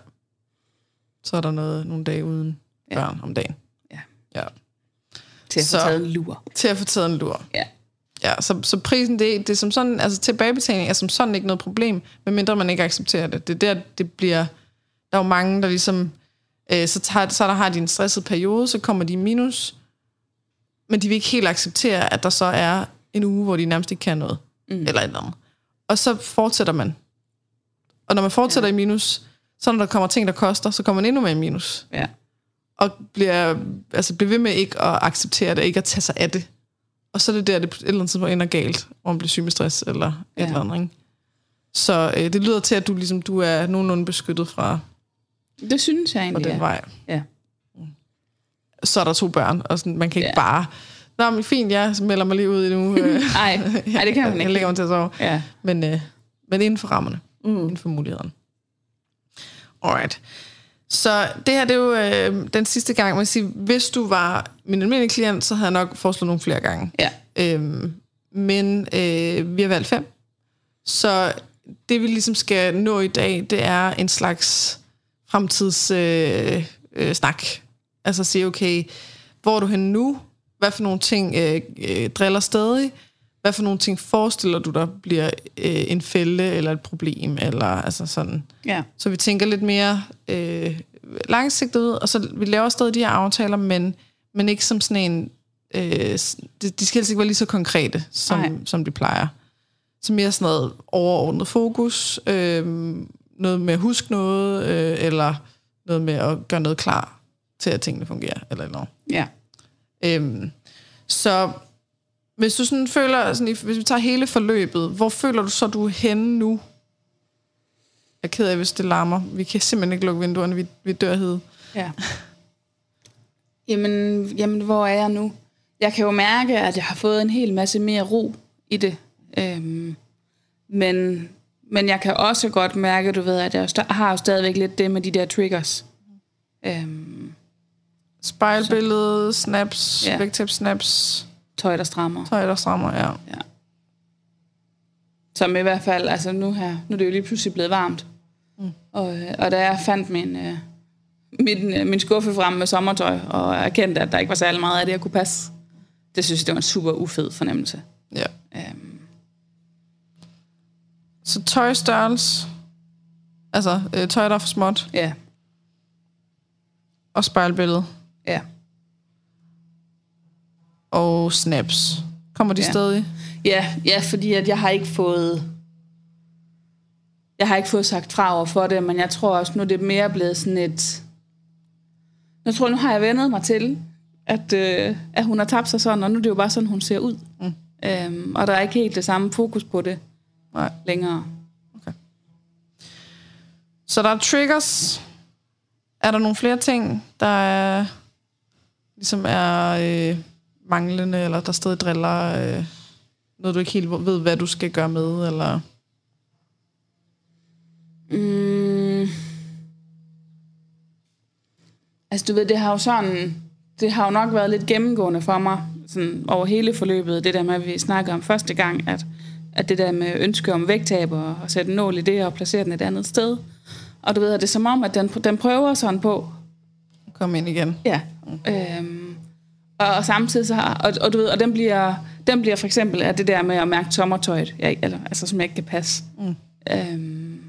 Så er der noget, nogle dage uden Ja. børn om dagen. Ja. Ja. Til at Så- få taget en lur. Til at få taget en lur. Ja. Ja, så, så prisen, det, det er som sådan, altså tilbagebetaling er som sådan ikke noget problem, medmindre man ikke accepterer det. Det er der, det bliver, der er jo mange, der ligesom, øh, så, tager, så der har de en stresset periode, så kommer de i minus, men de vil ikke helt acceptere, at der så er en uge, hvor de nærmest ikke kan noget, mm. eller et eller andet. Og så fortsætter man. Og når man fortsætter ja. i minus, så når der kommer ting, der koster, så kommer man endnu mere i minus. Ja. Og bliver, altså bliver ved med ikke at acceptere det, ikke at tage sig af det. Og så er det der, det et eller andet tidspunkt ender galt, hvor man bliver syg med stress eller et Ja. eller andet. Ikke? Så øh, det lyder til, at du, ligesom, du er nogenlunde beskyttet fra, Det synes jeg fra egentlig, den ja. vej. ja. Så er der to børn, og sådan, man kan ikke Ja. bare... Nå, men fint, jeg melder mig lige ud i nu. Øh, Ej, ej, det kan man Jeg ikke. lægger mig til at sove. Ja. Men, øh, men inden for rammerne. Mm. Inden for mulighederne. Alright. Så det her, det er jo øh, den sidste gang, man kan sige, hvis du var min almindelige klient, så havde jeg nok foreslået nogle flere gange. Ja. Øhm, men øh, vi har valgt fem. Så det vi ligesom skal nå i dag, det er en slags fremtids øh, øh, snak. Altså sige, okay, hvor er du henne nu? Hvad for nogle ting øh, øh, driller stadig? Hvad for nogle ting forestiller du dig bliver øh, en fælde eller et problem? Eller altså sådan. Ja. Så vi tænker lidt mere øh, langsigtet ud, og så vi laver stadig de her aftaler, men, men ikke som sådan en... Øh, de skal helst ikke være lige så konkrete, som, Nej. som de plejer. Så mere sådan noget overordnet fokus, øh, noget med at huske noget, øh, eller noget med at gøre noget klar til, at tingene fungerer, eller noget. Ja. Øhm, så hvis du sådan føler, sådan, hvis vi tager hele forløbet, hvor føler du så, du er henne nu? Jeg er ked af, hvis det larmer. Vi kan simpelthen ikke lukke vinduerne, vi, vi dør hede. Ja. Jamen, jamen, hvor er jeg nu? Jeg kan jo mærke, at jeg har fået en hel masse mere ro i det. Øhm, men, men jeg kan også godt mærke, du ved, at jeg har jo stadigvæk lidt det med de der triggers. Øhm, Spejlbillede, snaps, Ja. ja. vægttab snaps, tøj, der strammer. tøj, der strammer, ja. Som i hvert fald, altså nu her, nu er det jo lige pludselig blevet varmt. Mm. Og, øh, og da jeg fandt min, øh, min, øh, min skuffe frem med sommertøj, og erkendte, at der ikke var særlig meget af det, jeg kunne passe, det synes jeg, det var en super ufed fornemmelse. ja. Øhm, Så tøjstørrelse, altså øh, tøj, der er for småt, ja, og spejlbillede, ja. Og snaps. Kommer de Ja. stadig? Ja, ja, fordi at jeg har ikke fået... Jeg har ikke fået sagt fra over for det, men jeg tror også, nu er det mere blevet sådan et... Jeg tror, nu har jeg vendet mig til, at, øh, at hun har tabt sig sådan, og nu er det jo bare sådan, hun ser ud. Mm. Øhm, og der er ikke helt det samme fokus på det Nej. længere. Så der er triggers. Er der nogle flere ting, der er, ligesom er øh, manglende, eller der stadig driller øh, noget, du ikke helt ved, hvad du skal gøre med, eller... Mm. Altså, du ved, det har jo sådan... Det har jo nok været lidt gennemgående for mig, sådan over hele forløbet, det der med, at vi snakker om første gang, at, at det der med ønske om vægttab og, og sætte en nål i det og placere den et andet sted. Og du ved, at det er som om, at den, den prøver sådan på, Kom ind igen. Ja. Øhm, og, og samtidig så har, og, og du ved, og den bliver, den bliver for eksempel af det der med at mærke sommertøjet, jeg, eller, altså som jeg ikke kan passe. Mm. Øhm,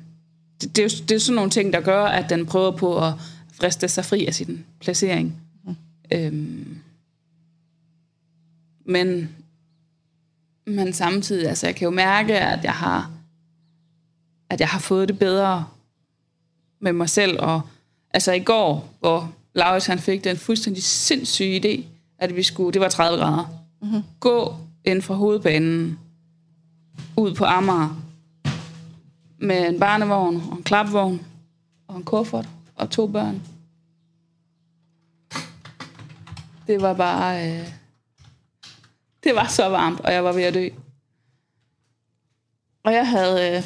det, det, er jo, det er sådan nogle ting, der gør, at den prøver på at friste sig fri af sin placering. Mm. Øhm, men, men samtidig, altså jeg kan jo mærke, at jeg har, at jeg har fået det bedre med mig selv, og altså i går, hvor Laurits han fik den fuldstændig sindssyge idé, at vi skulle, det var 30 grader, mm-hmm. gå ind fra hovedbanen, ud på Amager, med en barnevogn og en klapvogn, og en kuffert og to børn. Det var bare... Øh, det var så varmt, og jeg var ved at dø. Og jeg havde... Øh,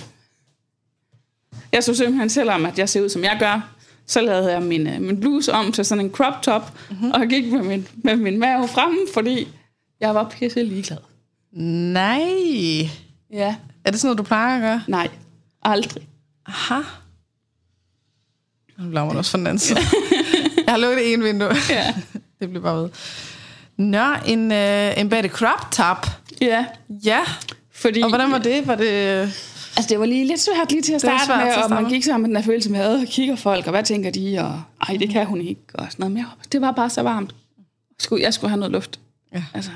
jeg så simpelthen selvom, at jeg ser ud, som jeg gør, så lavede jeg min, øh, min bluse om til sådan en crop top, mm-hmm. og gik med min, med min mave fremme, fordi jeg var pisse ligeglad. Nej. Ja. Er det sådan noget, du plejer at gøre? Nej, aldrig. Aha. Nu laver man også fra den anden side. jeg har lukket en vindue. Ja. det bliver bare ved. Nå, en, øh, en bedre crop top. Ja. Ja. Fordi, Og hvordan var det? Var det... Altså, det var lige lidt svært lige til at starte med, at og man gik sammen med den der følelse med, at kigger folk, og hvad tænker de, og ej, det kan hun ikke, og sådan noget. Men jeg, det var bare så varmt. Skulle, jeg skulle have noget luft. Ja. Altså,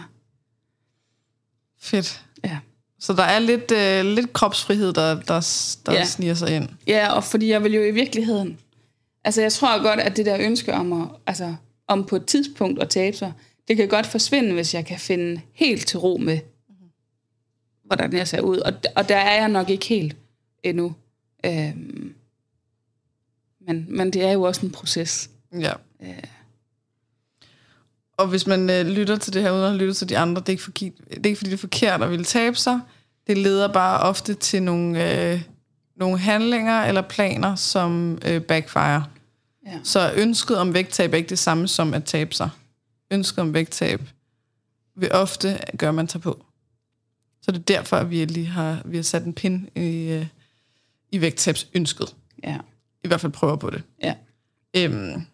Fedt. ja. Så der er lidt, øh, lidt kropsfrihed, der, der, der ja. sniger sig ind. Ja, og fordi jeg vil jo i virkeligheden... Altså, jeg tror godt, at det der ønske om, at, altså, om på et tidspunkt at tabe sig, det kan godt forsvinde, hvis jeg kan finde helt til ro med, hvordan jeg ser ud. Og, og der er jeg nok ikke helt endnu. Øhm, men, men det er jo også en proces. Ja. Og hvis man øh, lytter til det her, uden at lytte til de andre, det er, ikke for, det er ikke fordi, det er forkert at ville tabe sig. Det leder bare ofte til nogle, øh, nogle handlinger eller planer, som øh, backfire. Ja. Så ønsket om vægttab er ikke det samme som at tabe sig. Ønsket om vægttab vil ofte gøre, at man tager på. Så det er derfor, at vi lige har, vi har sat en pin i, øh, i vægttabsønsket. Ja. I hvert fald prøver på det. Ja. Øhm,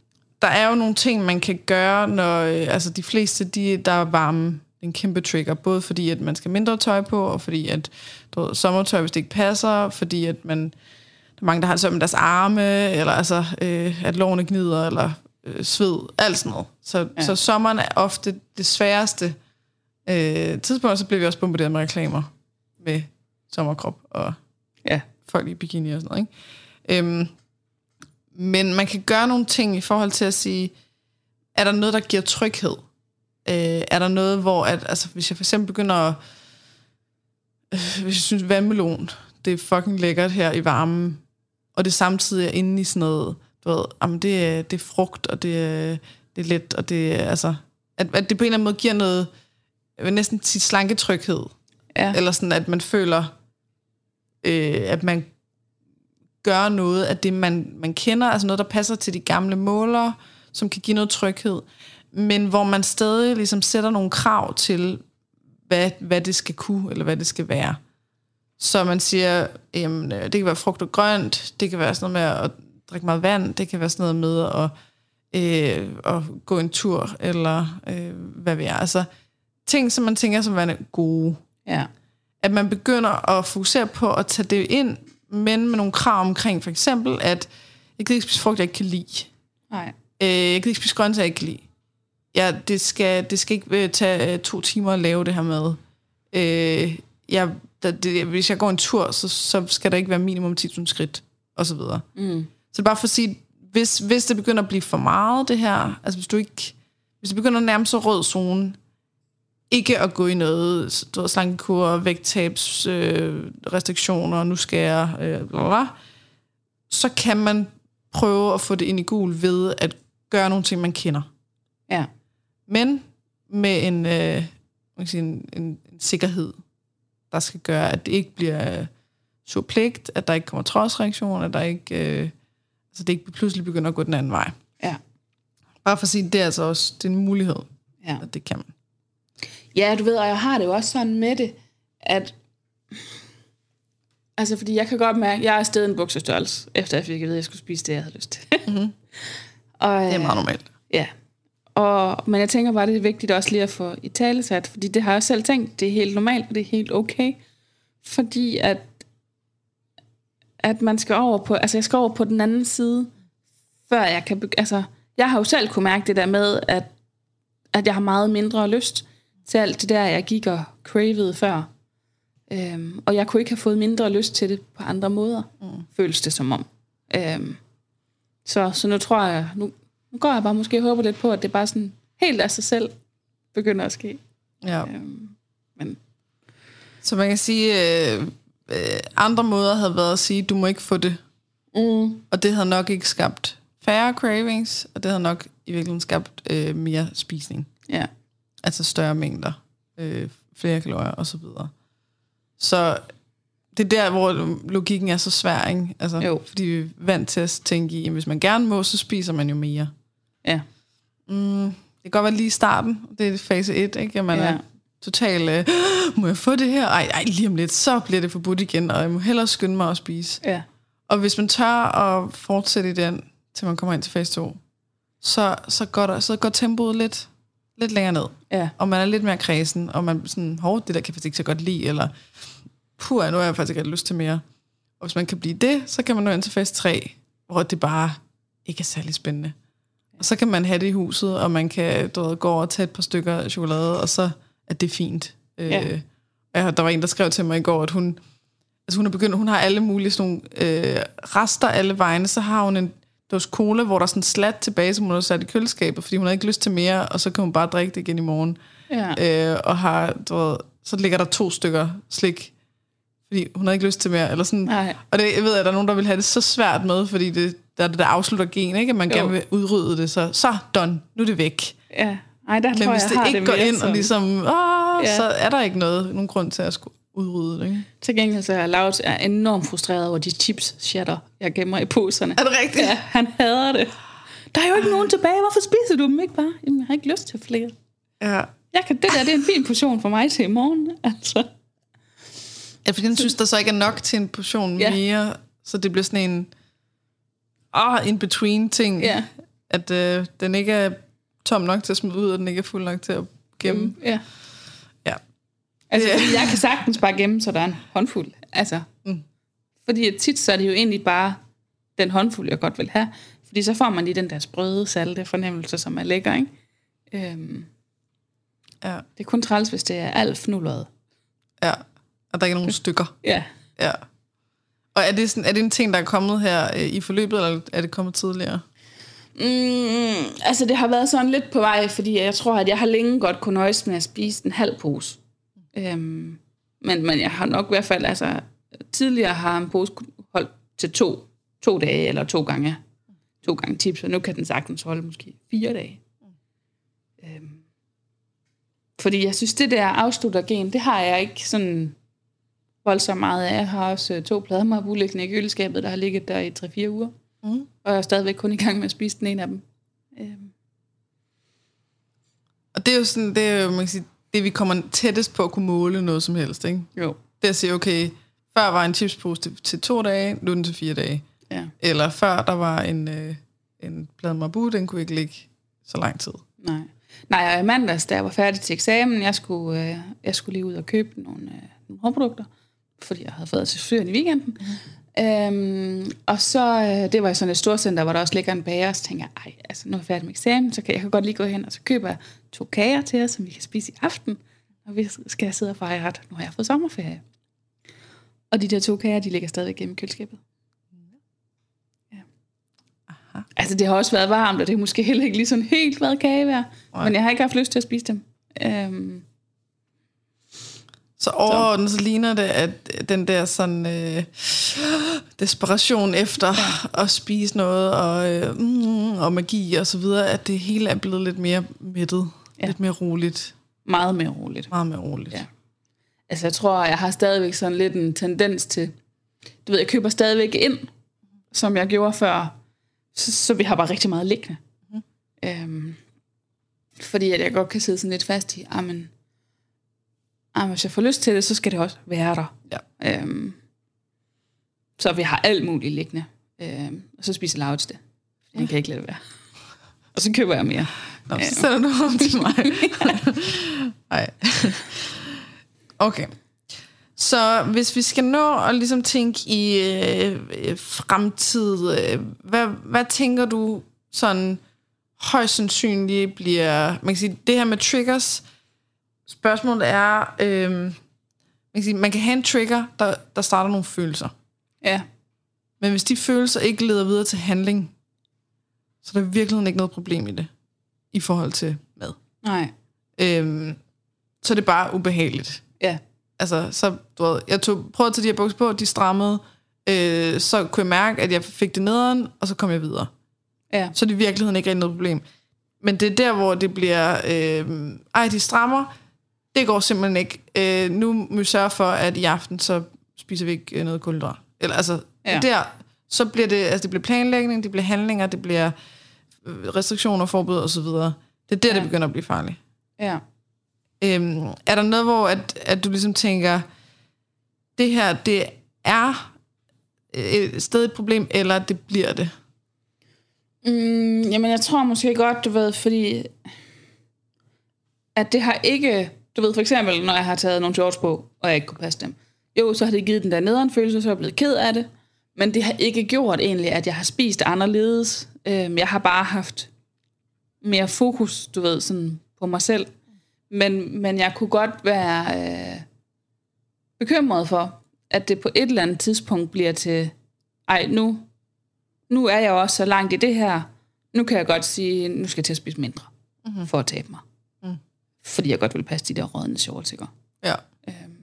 der er jo nogle ting, man kan gøre, når øh, altså de fleste, de, der er varme, en kæmpe trigger, både fordi, at man skal mindre tøj på, og fordi, at du ved, sommertøj, hvis det ikke passer, fordi, at man, der er mange, der har sådan med deres arme, eller altså, øh, at lårene gnider, eller øh, sved, alt sådan noget. Så, ja. så sommeren er ofte det sværeste øh, tidspunkt, så bliver vi også bombarderet med reklamer med sommerkrop og Ja. folk i bikini og sådan noget. Ikke? Øhm, men man kan gøre nogle ting i forhold til at sige, er der noget, der giver tryghed? Øh, er der noget, hvor, at, altså, hvis jeg for eksempel begynder at, øh, hvis jeg synes vandmelon, det er fucking lækkert her i varmen, og det samtidig er inde i sådan noget, du ved, jamen det, er, det er frugt, og det er, det er let, og det er, altså, at, at det på en eller anden måde giver noget, vil næsten sige slanketryghed, Ja. eller sådan, at man føler, øh, at man gør noget af det, man, man kender, altså noget, der passer til de gamle målere, som kan give noget tryghed, men hvor man stadig ligesom sætter nogle krav til, hvad, hvad det skal kunne, eller hvad det skal være. Så man siger, jamen, øh, det kan være frugt og grønt, det kan være sådan noget med at drikke meget vand, det kan være sådan noget med at, øh, at gå en tur, eller øh, hvad ved jeg. Altså, ting, som man tænker som værende gode Ja. at man begynder at fokusere på at tage det ind, men med nogle krav omkring, for eksempel, at jeg kan ikke spise frugt, jeg ikke kan lide. Nej. Øh, jeg kan ikke spise grøntsager, jeg ikke kan lide. Ja, det skal, det skal ikke øh, tage øh, to timer at lave det her med. Øh, jeg, da, det, hvis jeg går en tur, så, så skal der ikke være minimum 10.000 skridt, og så videre. Mm. Så det er bare for at sige, hvis, hvis det begynder at blive for meget, det her, altså hvis du ikke, hvis det begynder at nærme sig rød zone, ikke at gå i noget, du ved, slankekur, vægttabs, øh, restriktioner, nu skal jeg, øh, bla, bla, bla, så kan man prøve at få det ind i gul ved at gøre nogle ting, man kender. Ja. Men med en, øh, man kan sige, en, en, en sikkerhed, der skal gøre, at det ikke bliver øh, surpligt, at der ikke kommer trodsreaktion, at der ikke, øh, altså det ikke pludselig begynder at gå den anden vej. Ja. Bare for at sige, det er altså også det er en mulighed, Ja. at det kan man. Ja, du ved, og jeg har det jo også sådan med det, at... Altså, fordi jeg kan godt mærke, at jeg er afsted en buksestørrelse, efter jeg fik at vide, at jeg skulle spise det, jeg havde lyst til. Mm-hmm. og, Det er meget normalt. Ja. Og, men jeg tænker bare, det er vigtigt også lige at få i tale sat, fordi det har jeg selv tænkt, det er helt normalt, og det er helt okay. Fordi at, at man skal over på, altså jeg skal over på den anden side, før jeg kan, altså jeg har jo selv kunne mærke det der med, at, at jeg har meget mindre lyst til alt det der, jeg gik og cravede før. Øhm, og jeg kunne ikke have fået mindre lyst til det på andre måder, mm. føles det som om. Øhm, så, så nu tror jeg, nu, nu går jeg bare måske og håber lidt på, at det bare sådan helt af sig selv begynder at ske. Ja. Øhm, men Så man kan sige, øh, øh, andre måder havde været at sige, du må ikke få det. mm, Og det havde nok ikke skabt færre cravings, og det havde nok i virkeligheden skabt øh, mere spisning. ja, Altså større mængder, øh, flere kalorier osv. Så, så det er der, hvor logikken er så svær, ikke? Altså, Jo. Fordi vi er vant til at tænke i, at hvis man gerne må, så spiser man jo mere. ja, Mm, det kan godt være lige i starten, det er fase 1, ikke? At man Ja. ja. er totalt, øh, må jeg få det her? Ej, ej, lige om lidt, så bliver det forbudt igen, og jeg må hellere skynde mig at spise. ja, Og hvis man tør at fortsætte i den, til man kommer ind til fase 2, så, så, går, der, så går tempoet lidt, lidt længere ned. ja, Og man er lidt mere kredsen, og man sådan, hov, det der kan jeg faktisk ikke så godt lide, eller puh, nu har jeg faktisk ikke lyst til mere. Og hvis man kan blive det, så kan man nå ind til fase 3, hvor det bare ikke er særlig spændende. Og så kan man have det i huset, og man kan du ved, gå over og tage et par stykker chokolade, og så er det fint. Ja. Øh, ja, der var en, der skrev til mig i går, at hun, altså hun er begyndt, hun har alle mulige sådan nogle, øh, rester alle vegne, så har hun en dåse cola, hvor der er sådan slat tilbage, som hun har sat i køleskabet, fordi hun har ikke lyst til mere, og så kan hun bare drikke det igen i morgen. ja, Øh, og har, du ved, så ligger der to stykker slik, fordi hun har ikke lyst til mere. Eller sådan. Nej. Og det, jeg ved, at der er nogen, der vil have det så svært med, fordi det, der er det, der afslutter gen, ikke? at man Jo. gerne vil udrydde det. Så, så done, nu er det væk. ja. Ej, der Men tror hvis jeg, det jeg ikke det går ind og som- ligesom, åh, ja. så er der ikke noget, nogen grund til at skulle udrydde det. Ikke? Til gengæld så er Laut er enormt frustreret over de chips shatter, jeg gemmer i poserne. Er det rigtigt? Ja, han hader det. Der er jo ikke nogen tilbage. Hvorfor spiser du dem ikke bare? Jamen, jeg har ikke lyst til flere. Ja. Jeg kan, det der det er en fin portion for mig til i morgen. Altså. ja, fordi den synes, der så ikke er nok til en portion Ja. mere, så det bliver sådan en ah, in-between ting, Ja. at øh, den ikke er tom nok til at smide ud, og den ikke er fuld nok til at gemme. Mm. Ja. Altså, fordi jeg kan sagtens bare gemme, så der er en håndfuld. Altså, Mm. Fordi tit så er det jo egentlig bare den håndfuld, jeg godt vil have. Fordi så får man lige den der sprøde, salte fornemmelse, som er lækker, ikke? Øhm, Ja. det er kun træls, hvis det er alt fnulleret. ja. Og der er ikke nogen stykker. Ja. Ja. Og er det, sådan, er det en ting, der er kommet her øh, i forløbet, eller er det kommet tidligere? Mm, altså, det har været sådan lidt på vej, fordi jeg tror, at jeg har længe godt kunne nøjes med at spise en halv pose. Øhm, men, men jeg har nok i hvert fald, altså, tidligere har en pose holdt til to, to dage, eller to gange, to gange tips, og nu kan den sagtens holde måske fire dage. Øhm, fordi jeg synes, det der afsluttergen, det har jeg ikke sådan voldsomt meget af. Jeg har også øh, to plader liggende i køleskabet, der har ligget der i 3-4 uger. Mm. Og jeg er stadigvæk kun i gang med at spise den ene af dem. Øhm, Og det er jo sådan, det er jo, man kan sige, det vi kommer tættest på at kunne måle noget som helst, ikke? jo. Det er at sige, okay, før var en chipspose til, til to dage, nu er den til fire dage. Ja. Eller før der var en, øh, en plade marbu, den kunne ikke ligge så lang tid. Nej. Nej, og i mandags, da jeg var færdig til eksamen, jeg skulle, øh, jeg skulle lige ud og købe nogle, øh, nogle hårprodukter, fordi jeg havde fået til fyren i weekenden. Mm. Øhm, og så, øh, det var i sådan et storcenter, hvor der også ligger en bager, så tænkte jeg, ej, altså nu er jeg færdig med eksamen, så kan jeg kan godt lige gå hen, og så køber jeg to kager til os, som vi kan spise i aften, og vi skal sidde og fejre, at nu har jeg fået sommerferie. Og de der to kager, de ligger stadigvæk i køleskabet. Ja. Aha. Altså, det har også været varmt, og det er måske heller ikke lige sådan helt været kagevejr. Nej. Men jeg har ikke haft lyst til at spise dem. Øhm, Så overordnet så ligner det, at den der sådan øh, desperation efter ja. at spise noget, og, øh, mm, og magi og så videre, at det hele er blevet lidt mere mættet. Ja. Lidt mere roligt. Meget mere roligt. Meget mere roligt. Ja. Altså jeg tror, jeg har stadigvæk sådan lidt en tendens til, du ved, jeg køber stadigvæk ind, som jeg gjorde før, så, så vi har bare rigtig meget liggende. Mm. Øhm, fordi at jeg godt kan sidde sådan lidt fast i, amen, amen, hvis jeg får lyst til det, så skal det også være der. Ja. Øhm, så vi har alt muligt liggende. Øhm, og så spiser Laurits det. Han kan ikke lade det være. Og så køber jeg mere. Nå, så sender du om til mig. Nej. Okay. Så hvis vi skal nå at ligesom tænke i øh, fremtid, øh, hvad, hvad tænker du sådan højst sandsynligt bliver... Man kan sige, det her med triggers, spørgsmålet er... Øh, man, kan sige, man kan have en trigger, der, der starter nogle følelser. Ja. Men hvis de følelser ikke leder videre til handling, så er der virkelig ikke noget problem i det, i forhold til mad. Nej. Øhm, så er det bare ubehageligt. Ja. Altså, så, du ved, jeg tog, prøvede at tage de her bukser på, de strammede, øh, så kunne jeg mærke, at jeg fik det nederen, og så kom jeg videre. Ja. Så er det i virkeligheden ikke rigtig noget problem. Men det er der, hvor det bliver, øh, ej, de strammer, det går simpelthen ikke. Øh, nu må vi sørge for, at i aften, så spiser vi ikke øh, noget kulhydrat. Eller altså, Ja. der, så bliver det, altså det bliver planlægning, det bliver handlinger, det bliver øh, restriktioner, forbud og så videre. Det er der, ja. Ja. det begynder at blive farligt. Ja. Øhm, er der noget, hvor at, at du ligesom tænker, det her, det er et stadig et problem, eller det bliver det? Mm, jamen, jeg tror måske godt, du ved, fordi at det har ikke, du ved for eksempel, når jeg har taget nogle shorts på, og jeg ikke kunne passe dem. Jo, så har det givet den der nederen følelse, så er jeg blevet ked af det. Men det har ikke gjort egentlig, at jeg har spist anderledes. Øhm, jeg har bare haft mere fokus, du ved, sådan på mig selv. Men, men jeg kunne godt være øh, bekymret for, at det på et eller andet tidspunkt bliver til, ej, nu, nu er jeg også så langt i det her, nu kan jeg godt sige, nu skal jeg til at spise mindre, mm-hmm. for at tabe mig. Mm. Fordi jeg godt vil passe de der rådne shorts, ikke? Ja. Øhm.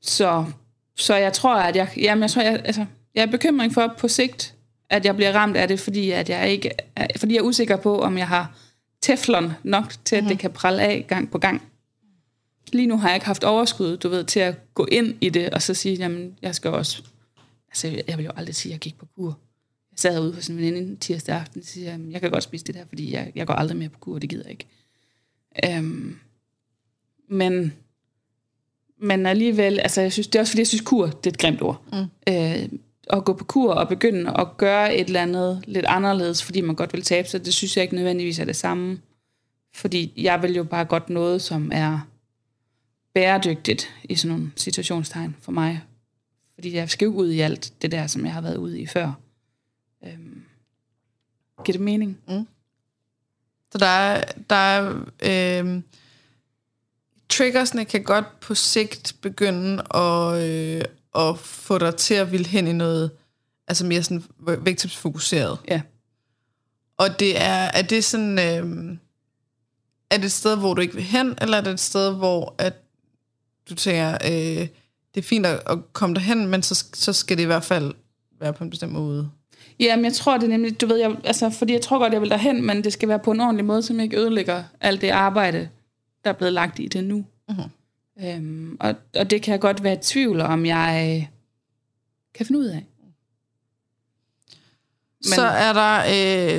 Så, så jeg tror, at jeg, jamen jeg, tror, jeg, altså, jeg er bekymring for på sigt, at jeg bliver ramt af det, fordi, at jeg, ikke, fordi jeg er usikker på, om jeg har teflon nok til, at mm-hmm. det kan prelle af gang på gang. Lige nu har jeg ikke haft overskud, du ved, til at gå ind i det, og så sige, jamen, jeg skal også... Altså, jeg vil jo aldrig sige, at jeg gik på kur. Jeg sad ude hos en veninde tirsdag aften, og siger, jeg kan godt spise det der, fordi jeg, jeg går aldrig mere på kur, det gider jeg ikke. Øhm, men, men alligevel, altså jeg synes, det er også fordi, jeg synes, kur, det er et grimt ord. Mm. Øh, at gå på kur og begynde at gøre et eller andet lidt anderledes, fordi man godt vil tabe sig, det synes jeg ikke nødvendigvis er det samme. Fordi jeg vil jo bare godt noget, som er bæredygtigt i sådan nogle situationstegn for mig. Fordi jeg skal jo ud i alt det der, som jeg har været ude i før. Øhm, giver det mening? Så der er, der er øh, triggersne kan godt på sigt begynde at, øh, at få dig til at ville hen i noget, altså mere sådan vægttabsfokuseret. Ja. Og det er, er det sådan, øh, er det et sted, hvor du ikke vil hen, eller er det et sted, hvor at du tænker, øh, det er fint at, at komme derhen, men så, så skal det i hvert fald være på en bestemt måde. Jamen, jeg tror det er nemlig, du ved, jeg, altså, fordi jeg tror godt, jeg vil derhen, men det skal være på en ordentlig måde, som ikke ødelægger alt det arbejde, der er blevet lagt i det nu. Mhm. Øhm, og, og det kan jeg godt være i tvivl om, jeg kan finde ud af. Men... Så er der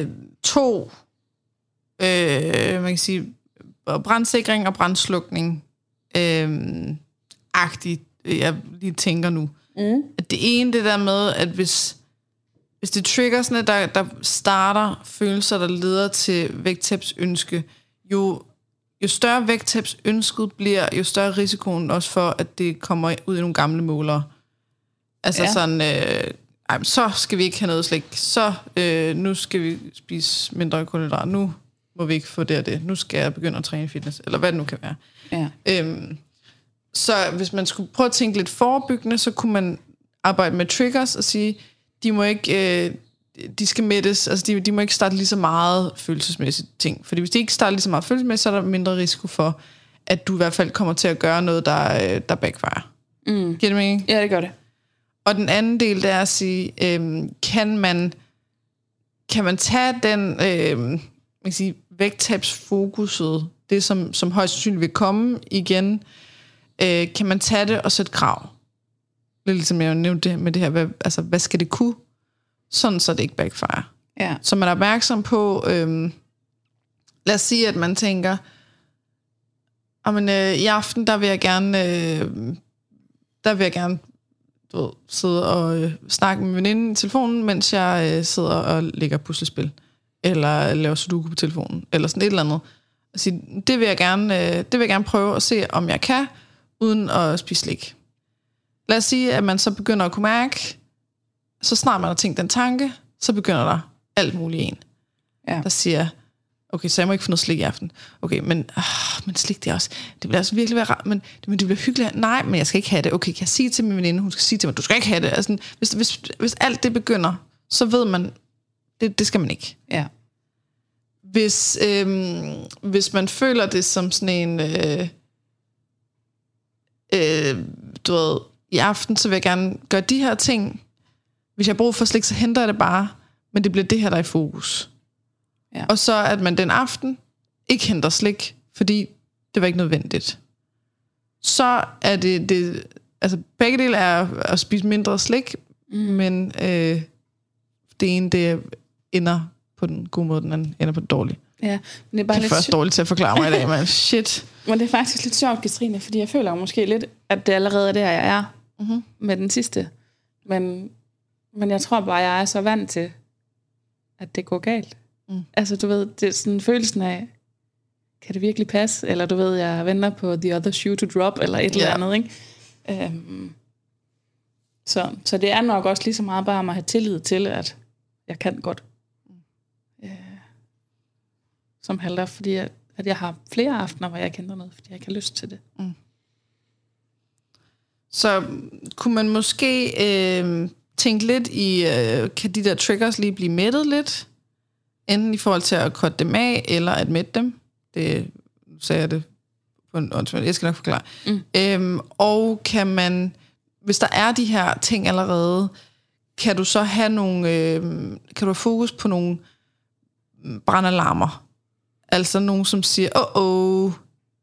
øh, to, øh, man kan sige, brandsikring og brandslukning, øh, agtigt, jeg lige tænker nu. Mm. At det ene, det der med, at hvis, hvis det trigger sådan, der, der starter følelser, der leder til vægttabsønske, jo, jo større vægttabsønsket bliver, jo større risikoen også for, at det kommer ud i nogle gamle målere. Altså Ja. sådan, øh, ej, så skal vi ikke have noget slik. Så øh, nu skal vi spise mindre kulhydrat. Nu må vi ikke få det og det. Nu skal jeg begynde at træne fitness. Eller hvad det nu kan være. Ja. Øhm, så hvis man skulle prøve at tænke lidt forebyggende, så kunne man arbejde med triggers og sige, de må ikke, øh, de skal mættes, altså de, de må ikke starte lige så meget følelsesmæssigt ting. Fordi hvis de ikke starter lige så meget følelsesmæssigt, så er der mindre risiko for, at du i hvert fald kommer til at gøre noget, der, øh, der backfire. Mm. Giver det mening? Ja, det gør det. Og den anden del, det er at sige, øhm, kan man kan man tage den øhm, man kan sige, vægttabsfokuset, det som, som højst sandsynligt vil komme igen, øh, kan man tage det og sætte krav? Lidt ligesom jeg nævnte det med det her, hvad, altså, hvad skal det kunne? Sådan så det ikke backfire. Ja. Så man er opmærksom på, øhm, lad os sige, at man tænker, men, øh, i aften, der vil jeg gerne, øh, der vil jeg gerne du ved, sidde og øh, snakke med veninden i telefonen, mens jeg øh, sidder og lægger puslespil. Eller laver sudoku på telefonen. Eller sådan et eller andet. Altså, det, vil jeg gerne, øh, det vil jeg gerne prøve at se, om jeg kan, uden at spise slik. Lad os sige, at man så begynder at kunne mærke, så snart man har tænkt den tanke, så begynder der alt muligt en, Ja. der siger, okay, så jeg må ikke få noget slik i aften. Okay, men, ah, men slik det er også, det bliver også virkelig være rart, men, men det bliver hyggeligt. Nej, men jeg skal ikke have det. Okay, kan jeg sige til min veninde, hun skal sige til mig, du skal ikke have det. Altså, hvis, hvis, hvis alt det begynder, så ved man, det, det skal man ikke. Ja. Hvis, øhm, hvis man føler det som sådan en, øh, øh, du ved, i aften, så vil jeg gerne gøre de her ting. Hvis jeg har brug for slik, så henter jeg det bare, men det bliver det her, der er i fokus. Ja. Og så at man den aften ikke henter slik, fordi det var ikke nødvendigt. Så er det, det altså begge dele er at spise mindre slik, mm. men øh, det ene, det ender på den gode måde, den anden ender på den dårlige. Ja, men det er bare Jeg er lidt først dårligt til at forklare mig i dag, men shit. Men det er faktisk lidt sjovt, Katrine, fordi jeg føler måske lidt, at det allerede er der, jeg er Mhm. med den sidste. Men, men jeg tror bare, jeg er så vant til, at det går galt. Mm. Altså, du ved, det er sådan følelsen af, kan det virkelig passe? Eller du ved, jeg venter på the other shoe to drop, eller et eller Ja. andet, ikke? Øhm, så, så det er nok også lige så meget bare om at have tillid til, at jeg kan godt. Øh, som halter, fordi at, at jeg har flere aftener, hvor jeg ikke ændrer noget, fordi jeg ikke har lyst til det. Så kunne man måske øh, tænke lidt i, øh, kan de der triggers lige blive mættet lidt? Enten i forhold til at korte dem af, eller at mætte dem. Det nu sagde jeg det på en åndsmænd. Jeg skal nok forklare. Mm. Øhm, og kan man, hvis der er de her ting allerede, kan du så have nogle, øh, kan du have fokus på nogle brandalarmer? Altså nogen, som siger, åh, oh, oh,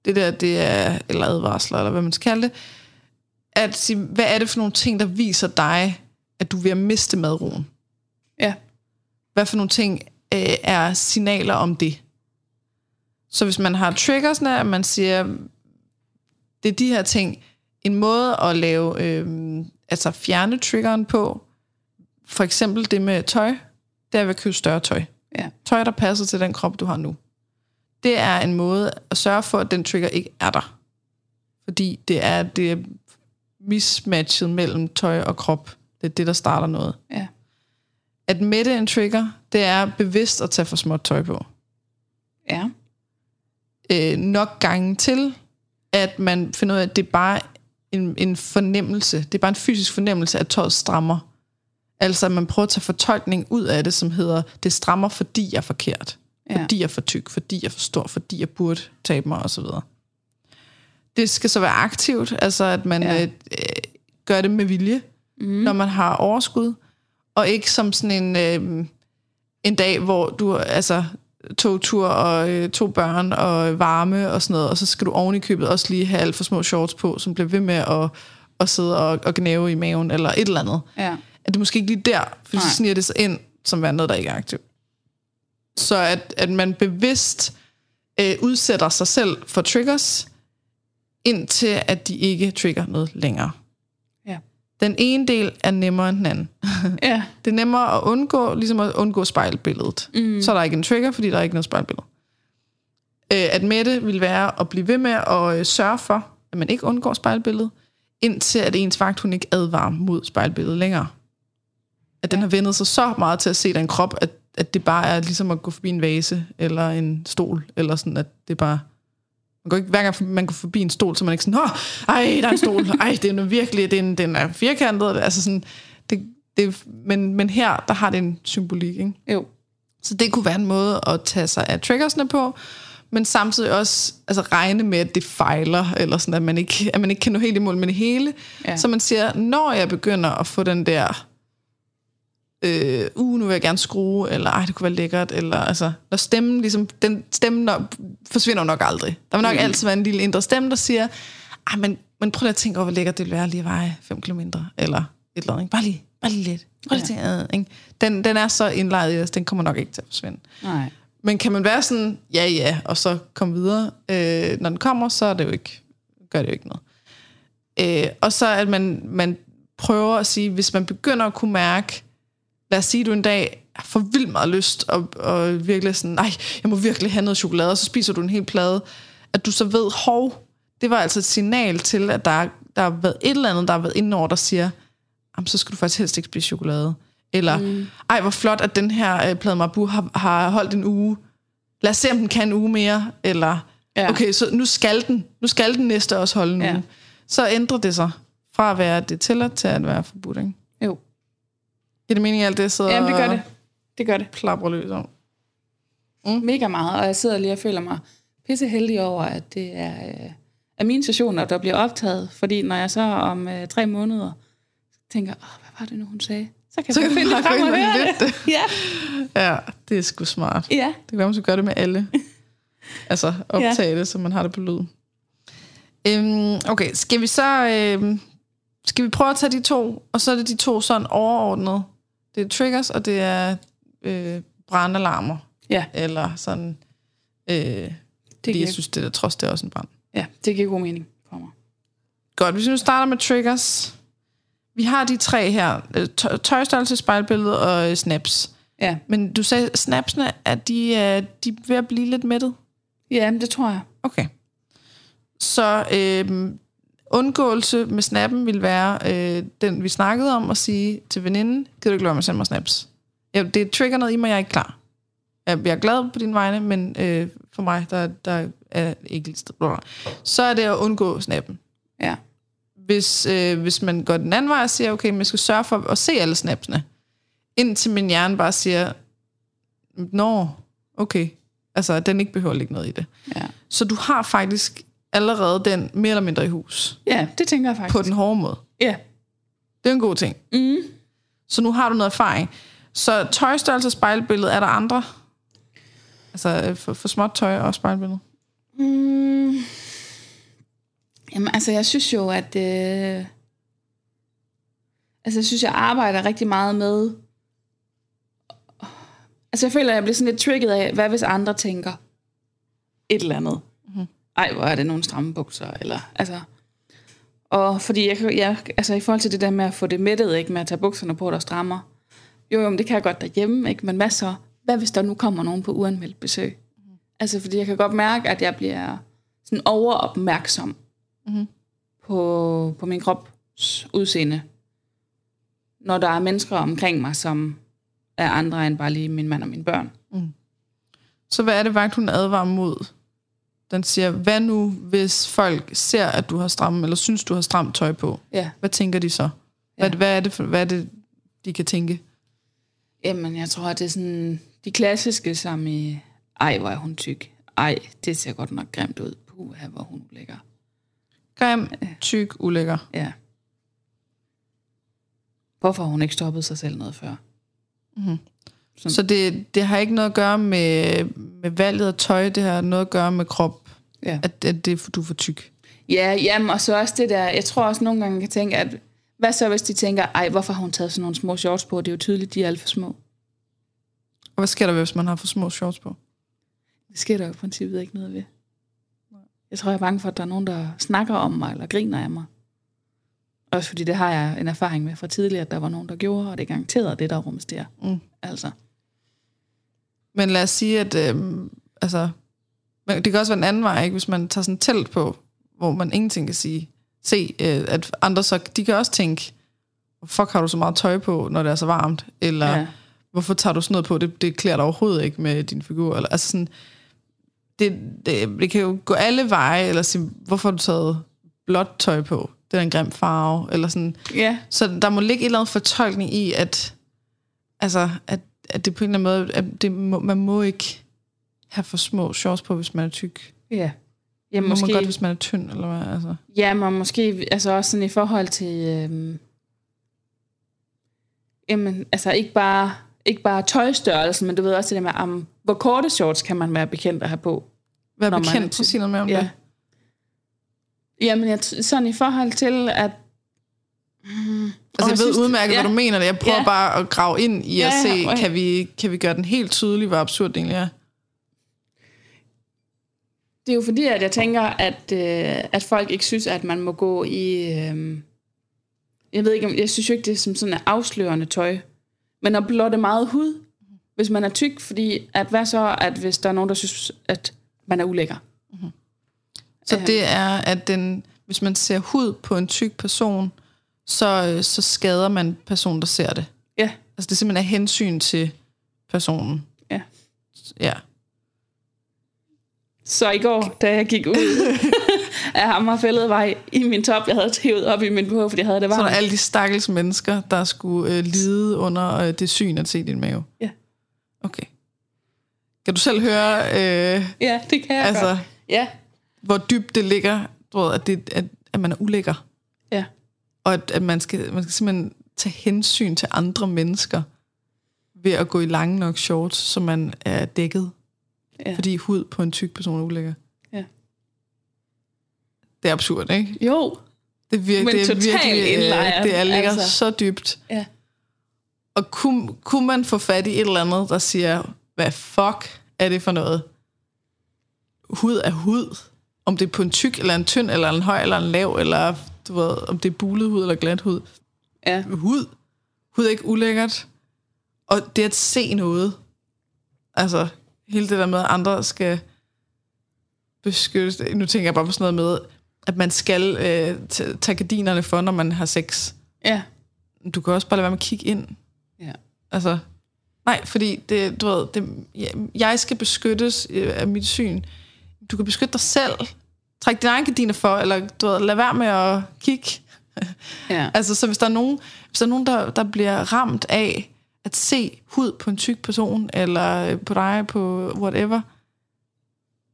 det der, det er, eller advarsler, eller hvad man skal kalde det, at sige, hvad er det for nogle ting, der viser dig, at du er ved at miste madroen? Ja. Hvad for nogle ting øh, er signaler om det? Så hvis man har triggersne, at man siger, det er de her ting, en måde at lave, øh, altså fjerne triggeren på, for eksempel det med tøj, det er ved at købe større tøj. Ja. Tøj, der passer til den krop, du har nu. Det er en måde at sørge for, at den trigger ikke er der. Fordi det er, det er mismatchet mellem tøj og krop. Det er det, der starter noget. Ja. At mætte en trigger, det er bevidst at tage for småt tøj på. Ja. Øh, nok gange til, at man finder ud af, at det er bare en, en fornemmelse. Det er bare en fysisk fornemmelse, at tøjet strammer. Altså, at man prøver at tage fortolkning ud af det, som hedder, det strammer, fordi jeg er forkert. Ja. Fordi jeg er for tyk, fordi jeg er for stor, fordi jeg burde tabe mig, osv. Det skal så være aktivt, altså at man Ja. øh, gør det med vilje, mm. når man har overskud, og ikke som sådan en, øh, en dag, hvor du altså tog tur og øh, to børn og varme og sådan noget, og så skal du oven i købet også lige have alt for små shorts på, som bliver ved med at, at sidde og, og gnæve i maven, eller et eller andet Ja. at det måske ikke lige der, for så sniger det sig ind, som være noget, der ikke er aktivt. Så at, at man bevidst øh, udsætter sig selv for triggers, indtil at de ikke trigger noget længere. Ja. Den ene del er nemmere end den anden. Ja. Det er nemmere at undgå, ligesom at undgå spejlbilledet. Mm. Så er der ikke en trigger, fordi der er ikke noget spejlbillede. Øh, at mætte vil være at blive ved med at øh, sørge for, at man ikke undgår spejlbilledet, indtil at ens vagt hun ikke advarer mod spejlbilledet længere. At den har vendet sig så meget til at se den krop, at, at det bare er ligesom at gå forbi en vase, eller en stol, eller sådan, at det bare... Man går ikke, hver gang man går forbi en stol, så er man ikke sådan, Åh, ej, der er en stol, ej, det er nu virkelig, den, den er firkantet, altså sådan, det, det, men, men her, der har det en symbolik, ikke? Jo. Så det kunne være en måde at tage sig af triggersne på, men samtidig også altså, regne med, at det fejler, eller sådan, at man ikke, at man ikke kan nå helt i mål med det hele. Ja. Så man siger, når jeg begynder at få den der, øh, uh, nu vil jeg gerne skrue, eller ej, det kunne være lækkert, eller altså, når stemmen ligesom, den stemme nok, forsvinder nok aldrig. Der vil nok mm. altid være en lille indre stemme, der siger, ej, men, men prøv lige at tænke over, hvor lækkert det vil være lige at veje 5 km, eller et eller andet. Ikke? Bare lige, bare lige lidt. Prøv lige ja. at tænke, ikke? Den, den er så indlejret i os, den kommer nok ikke til at forsvinde. Nej. Men kan man være sådan, ja ja, og så komme videre, øh, når den kommer, så er det jo ikke, gør det jo ikke noget. Øh, og så at man, man prøver at sige, hvis man begynder at kunne mærke, lad os sige, du en dag får vildt meget lyst, og, og virkelig sådan, nej, jeg må virkelig have noget chokolade, og så spiser du en hel plade, at du så ved, hov, det var altså et signal til, at der, der har været et eller andet, der har været inde over, der siger, jamen, så skal du faktisk helst ikke spise chokolade. Eller, mm. ej, hvor flot, at den her øh, plade Marabou har, har holdt en uge. Lad os se, om den kan en uge mere. Eller, Ja. okay, så nu skal den, nu skal den næste også holde en Ja. uge. Så ændrer det sig fra at være det tilladt til at være forbudt. Ikke? Giver det mening, alt det sidder Jamen, det gør det. Det gør det. plaprer løs om? Mega meget, og jeg sidder lige og føler mig pisse heldig over, at det er, øh, er mine sessioner, der bliver optaget. Fordi når jeg så om øh, tre måneder tænker, Åh, hvad var det nu, hun sagde? Så kan Så jeg du finde det frem og høre det. Ja, Ja, det er sgu smart. ja. Det kan være, man skal gøre det med alle. altså optage det, så man har det på lyd. Øhm, okay, skal vi så... Øhm, skal vi prøve at tage de to, og så er det de to sådan overordnet. Det er triggers, og det er øh, brandalarmer. Ja. Eller sådan... Øh, det fordi giver- jeg synes, det der trods, det er også en brand. ja, det giver god mening for mig. Godt, hvis vi nu starter med triggers. Vi har de tre her. øh, tø- Tøjstørrelse, spejlbillede og øh, snaps. Ja, Men du sagde, snapsene, at de, øh, de er ved at blive lidt mættet? ja det tror jeg. Okay. Så øhm, undgåelse med snappen vil være øh, den, vi snakkede om, at sige til veninden, kan du ikke lade med at sende mig snaps? Ja, det trigger noget i mig, jeg er ikke klar. Jeg er glad på din vegne, men øh, for mig, der, der er ikke Så er det at undgå snappen. Ja, Hvis, øh, hvis man går den anden vej og siger, okay, jeg skal sørge for at se alle snapsene, indtil min hjerne bare siger, nå, okay, altså, den ikke behøver at ligge noget i det. ja. Så du har faktisk allerede den mere eller mindre i hus. Ja, det tænker jeg faktisk. På den hårde måde. Ja. Det er en god ting. Mm. Så nu har du noget erfaring. Så tøjstørrelse og spejlbillede, er der andre? Altså øh, for, for småt tøj og spejlbillede? Mm. Jamen, altså, jeg synes jo, at... Øh... Altså, jeg synes, jeg arbejder rigtig meget med... Altså, jeg føler, at jeg bliver sådan lidt trigget af, hvad hvis andre tænker et eller andet. Ej, hvor er det nogle stramme bukser, eller... Altså... Og fordi jeg, jeg, altså i forhold til det der med at få det mættet, ikke, med at tage bukserne på, der strammer. Jo, jo, men det kan jeg godt derhjemme, ikke? Men hvad så? Hvad hvis der nu kommer nogen på uanmeldt besøg? Altså, fordi jeg kan godt mærke, at jeg bliver sådan overopmærksom Mhm. på, på min krops udseende. Når der er mennesker omkring mig, som er andre end bare lige min mand og mine børn. Så hvad er det vagt, hun advarer mod? Den siger, hvad nu, hvis folk ser, at du har stram, eller synes, du har stramt tøj på? Ja. Hvad tænker de så? Hvad, Ja. hvad, er det for, hvad er det, de kan tænke? Jamen, jeg tror, at det er sådan de klassiske, som i, ej, hvor er hun tyk. Ej, det ser godt nok grimt ud. Puha, hvor hun ligger. Grim, tyk, ulækker. Ja. Hvorfor har hun ikke stoppet sig selv noget før? Som- Så det, det har ikke noget at gøre med, med valget af tøj, det har noget at gøre med krop, Ja. at, at det, du er for tyk. Ja, jamen, og så også det der, jeg tror også nogle gange, kan tænke, at hvad så, hvis de tænker, ej, hvorfor har hun taget sådan nogle små shorts på? Det er jo tydeligt, de er alt for små. Og hvad sker der, hvis man har for små shorts på? Det sker der jo i princippet ikke noget ved. Jeg tror, jeg er bange for, at der er nogen, der snakker om mig, eller griner af mig. Også fordi det har jeg en erfaring med fra tidligere, at der var nogen, der gjorde, og det er garanteret det, der rumsterer. Mm. Altså, Men lad os sige, at øhm, altså, det kan også være en anden vej, ikke? hvis man tager sådan et telt på, hvor man ingenting kan sige. Se, øh, at andre så, de kan også tænke, "Hvor fuck har du så meget tøj på, når det er så varmt? Eller ja. hvorfor tager du sådan noget på? Det, det klæder dig overhovedet ikke med din figur. Eller, altså sådan, det, det, det kan jo gå alle veje, eller sige, hvorfor har du taget blåt tøj på? Det er en grim farve. Eller sådan. ja, Så der må ligge et eller andet fortolkning i, at, altså, at, at det på en eller anden måde, at det må, man må ikke have for små shorts på, hvis man er tyk. Ja. Ja, Må måske, man godt, hvis man er tynd, eller hvad? Altså. ja, men måske altså også sådan i forhold til... Øhm, jamen, altså ikke bare, ikke bare tøjstørrelsen, men du ved også det der med, um, hvor korte shorts kan man være bekendt at have på. Man er bekendt, tyk. så sig noget mere om Ja. det. Jamen, jeg, sådan i forhold til, at... Mm, Altså, jeg ved udmærket, ja, hvad du mener. Jeg prøver Ja. bare at grave ind i at Ja, se, ja, okay. kan vi, kan vi gøre den helt tydelig, hvor absurd det egentlig er. Det er jo fordi, at jeg tænker, at, øh, at folk ikke synes, at man må gå i... Øh, jeg ved ikke, jeg synes jo ikke, det er som sådan et afslørende tøj. Men at blotte meget hud, hvis man er tyk, fordi at hvad så, at hvis der er nogen, der synes, at man er ulækker? Så Øhm. det er, at den, hvis man ser hud på en tyk person, så, øh, så skader man personen, der ser det. Ja, Altså det er simpelthen af hensyn til personen. ja. Ja. Så i går, da jeg gik ud af Hammerfælledvej i min top, jeg havde hævet op i min BH, fordi jeg havde det Så er der varmt. alle de stakkels mennesker, der skulle øh, lide under øh, det syn at se din mave. Ja. Okay. Kan du selv høre, øh, Ja, det kan jeg altså, godt. Ja, hvor dybt det ligger, du ved, at, det, at, at man er ulækker? Og at, at man, skal, man skal simpelthen tage hensyn til andre mennesker ved at gå i lange nok shorts, så man er dækket. ja. Fordi hud på en tyk person er ulækker. Ja. Det er absurd, ikke? Jo, Det, virker, Men det er virkelig, indlejret, det er, ligger altså. så dybt. ja. Og kunne, kunne man få fat i et eller andet, der siger, hvad fuck er det for noget? Hud er hud. Om det er på en tyk, eller en tynd, eller en høj, eller en lav, eller du ved, om det er bulet hud, eller glat hud. ja. Hud. Hud er ikke ulækkert. Og det at se noget. Altså, hele det der med, at andre skal beskyttes. Nu tænker jeg bare på sådan noget med, at man skal øh, tage gardinerne for, når man har sex. Ja. Du kan også bare lade være med at kigge ind. Ja. Altså, nej, fordi det, du ved, det, jeg skal beskyttes øh, af mit syn. Du kan beskytte dig selv. Træk dine egne gardiner for, eller du ved, lad være med at kigge. Ja. Altså, så hvis der er nogen, hvis der, er nogen der, der bliver ramt af at se hud på en tyk person, eller øh, på dig, på whatever,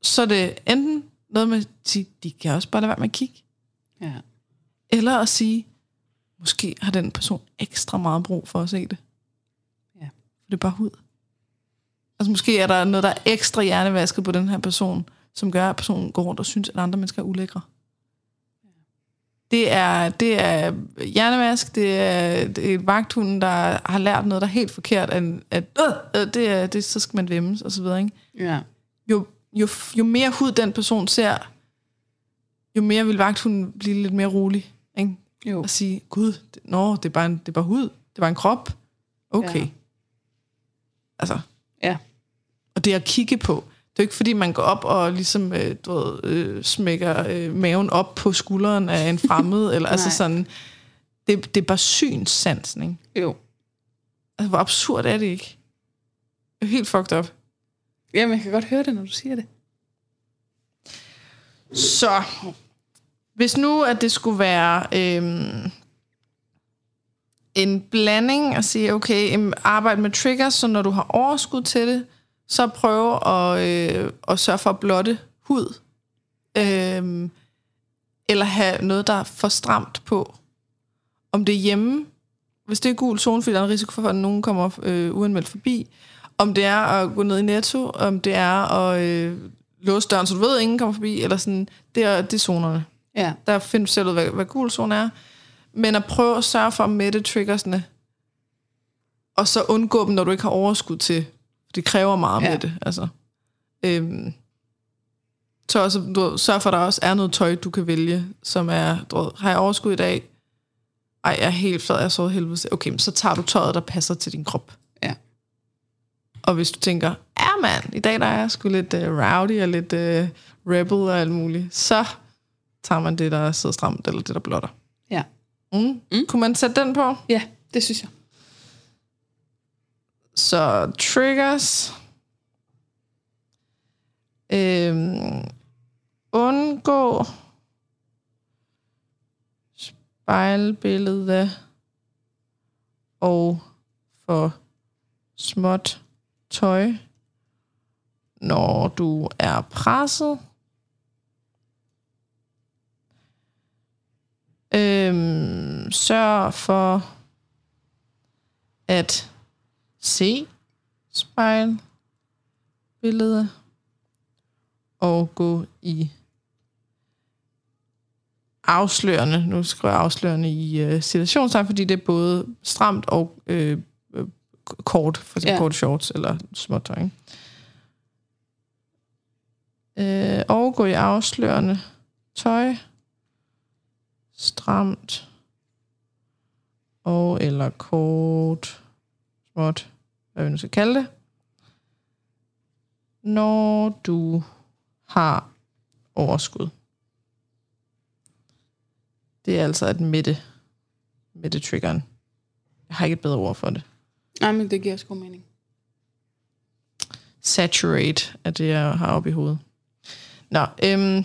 så er det enten noget med at sige, de kan også bare lade være med at kigge, ja. eller at sige, måske har den person ekstra meget brug for at se det. Ja. For det er bare hud. Altså måske er der noget, der er ekstra hjernevasket på den her person, som gør, at personen går rundt og synes, at andre mennesker er ulækre. Det er, det er hjernevask, det er, det er vagthunden, der har lært noget, der er helt forkert, at, at øh, øh, det er, det, så skal man vemmes, og så videre. Ikke? Ja. Jo, jo, jo mere hud den person ser, jo mere vil vagthunden blive lidt mere rolig. Ikke? Jo. Og sige, gud, det, nå, det er, bare en, det er bare hud, det er bare en krop. Okay. Ja. Altså, Ja. og det at kigge på, det er jo ikke fordi, man går op og ligesom, øh, du ved, øh, smækker øh, maven op på skulderen af en fremmed, eller altså sådan, det, det er bare synssansen, ikke? Jo. Altså, hvor absurd er det ikke? Det er helt fucked up. Jamen, jeg kan godt høre det, når du siger det. Så, hvis nu, at det skulle være øhm, en blanding at sige, okay, arbejde med triggers, så når du har overskud til det, så prøve at, øh, at sørge for at blotte hud. Øhm, eller have noget, der er for stramt på. Om det er hjemme, hvis det er gul zone, fordi der er en risiko for, at nogen kommer øh, uanmeldt forbi. Om det er at gå ned i netto, om det er at øh, låse døren, så du ved, at ingen kommer forbi, eller sådan, det er, det er zonerne. Ja. Der finder du selv ud, hvad, hvad gul zone er. Men at prøve at sørge for at mætte triggersne, og så undgå dem, når du ikke har overskud til. Det kræver meget Ja. med det. Altså. Øhm, så også, du sørg for, at der også er noget tøj, du kan vælge, som er, du har jeg overskud i dag? Ej, jeg er helt flad, jeg er så helvede. Okay, men så tager du tøjet, der passer til din krop. Ja. Og hvis du tænker, ja mand, i dag der er jeg sgu lidt uh, rowdy og lidt uh, rebel og alt muligt, så tager man det, der sidder stramt, eller det, der blotter. Ja. Mm. Mm. Kunne man sætte den på? Ja, det synes jeg. Så triggers. Øhm, undgå spejlbillede og for småt tøj når du er presset. Øhm, sørg for at se spejlbilledet og gå i afslørende, nu skriver jeg afslørende i uh, situationstegn, fordi det er både stramt og øh, øh, kort, for eksempel Ja. kort shorts eller småtøj. ikke? Øh, og gå i afslørende tøj, stramt og eller kort, småt, hvad vi nu skal kalde det. Når du har overskud. Det er altså et midte, midte triggeren. Jeg har ikke et bedre ord for det. Nej, men det giver sgu mening. Saturate er det, jeg har oppe i hovedet. Nå, øhm,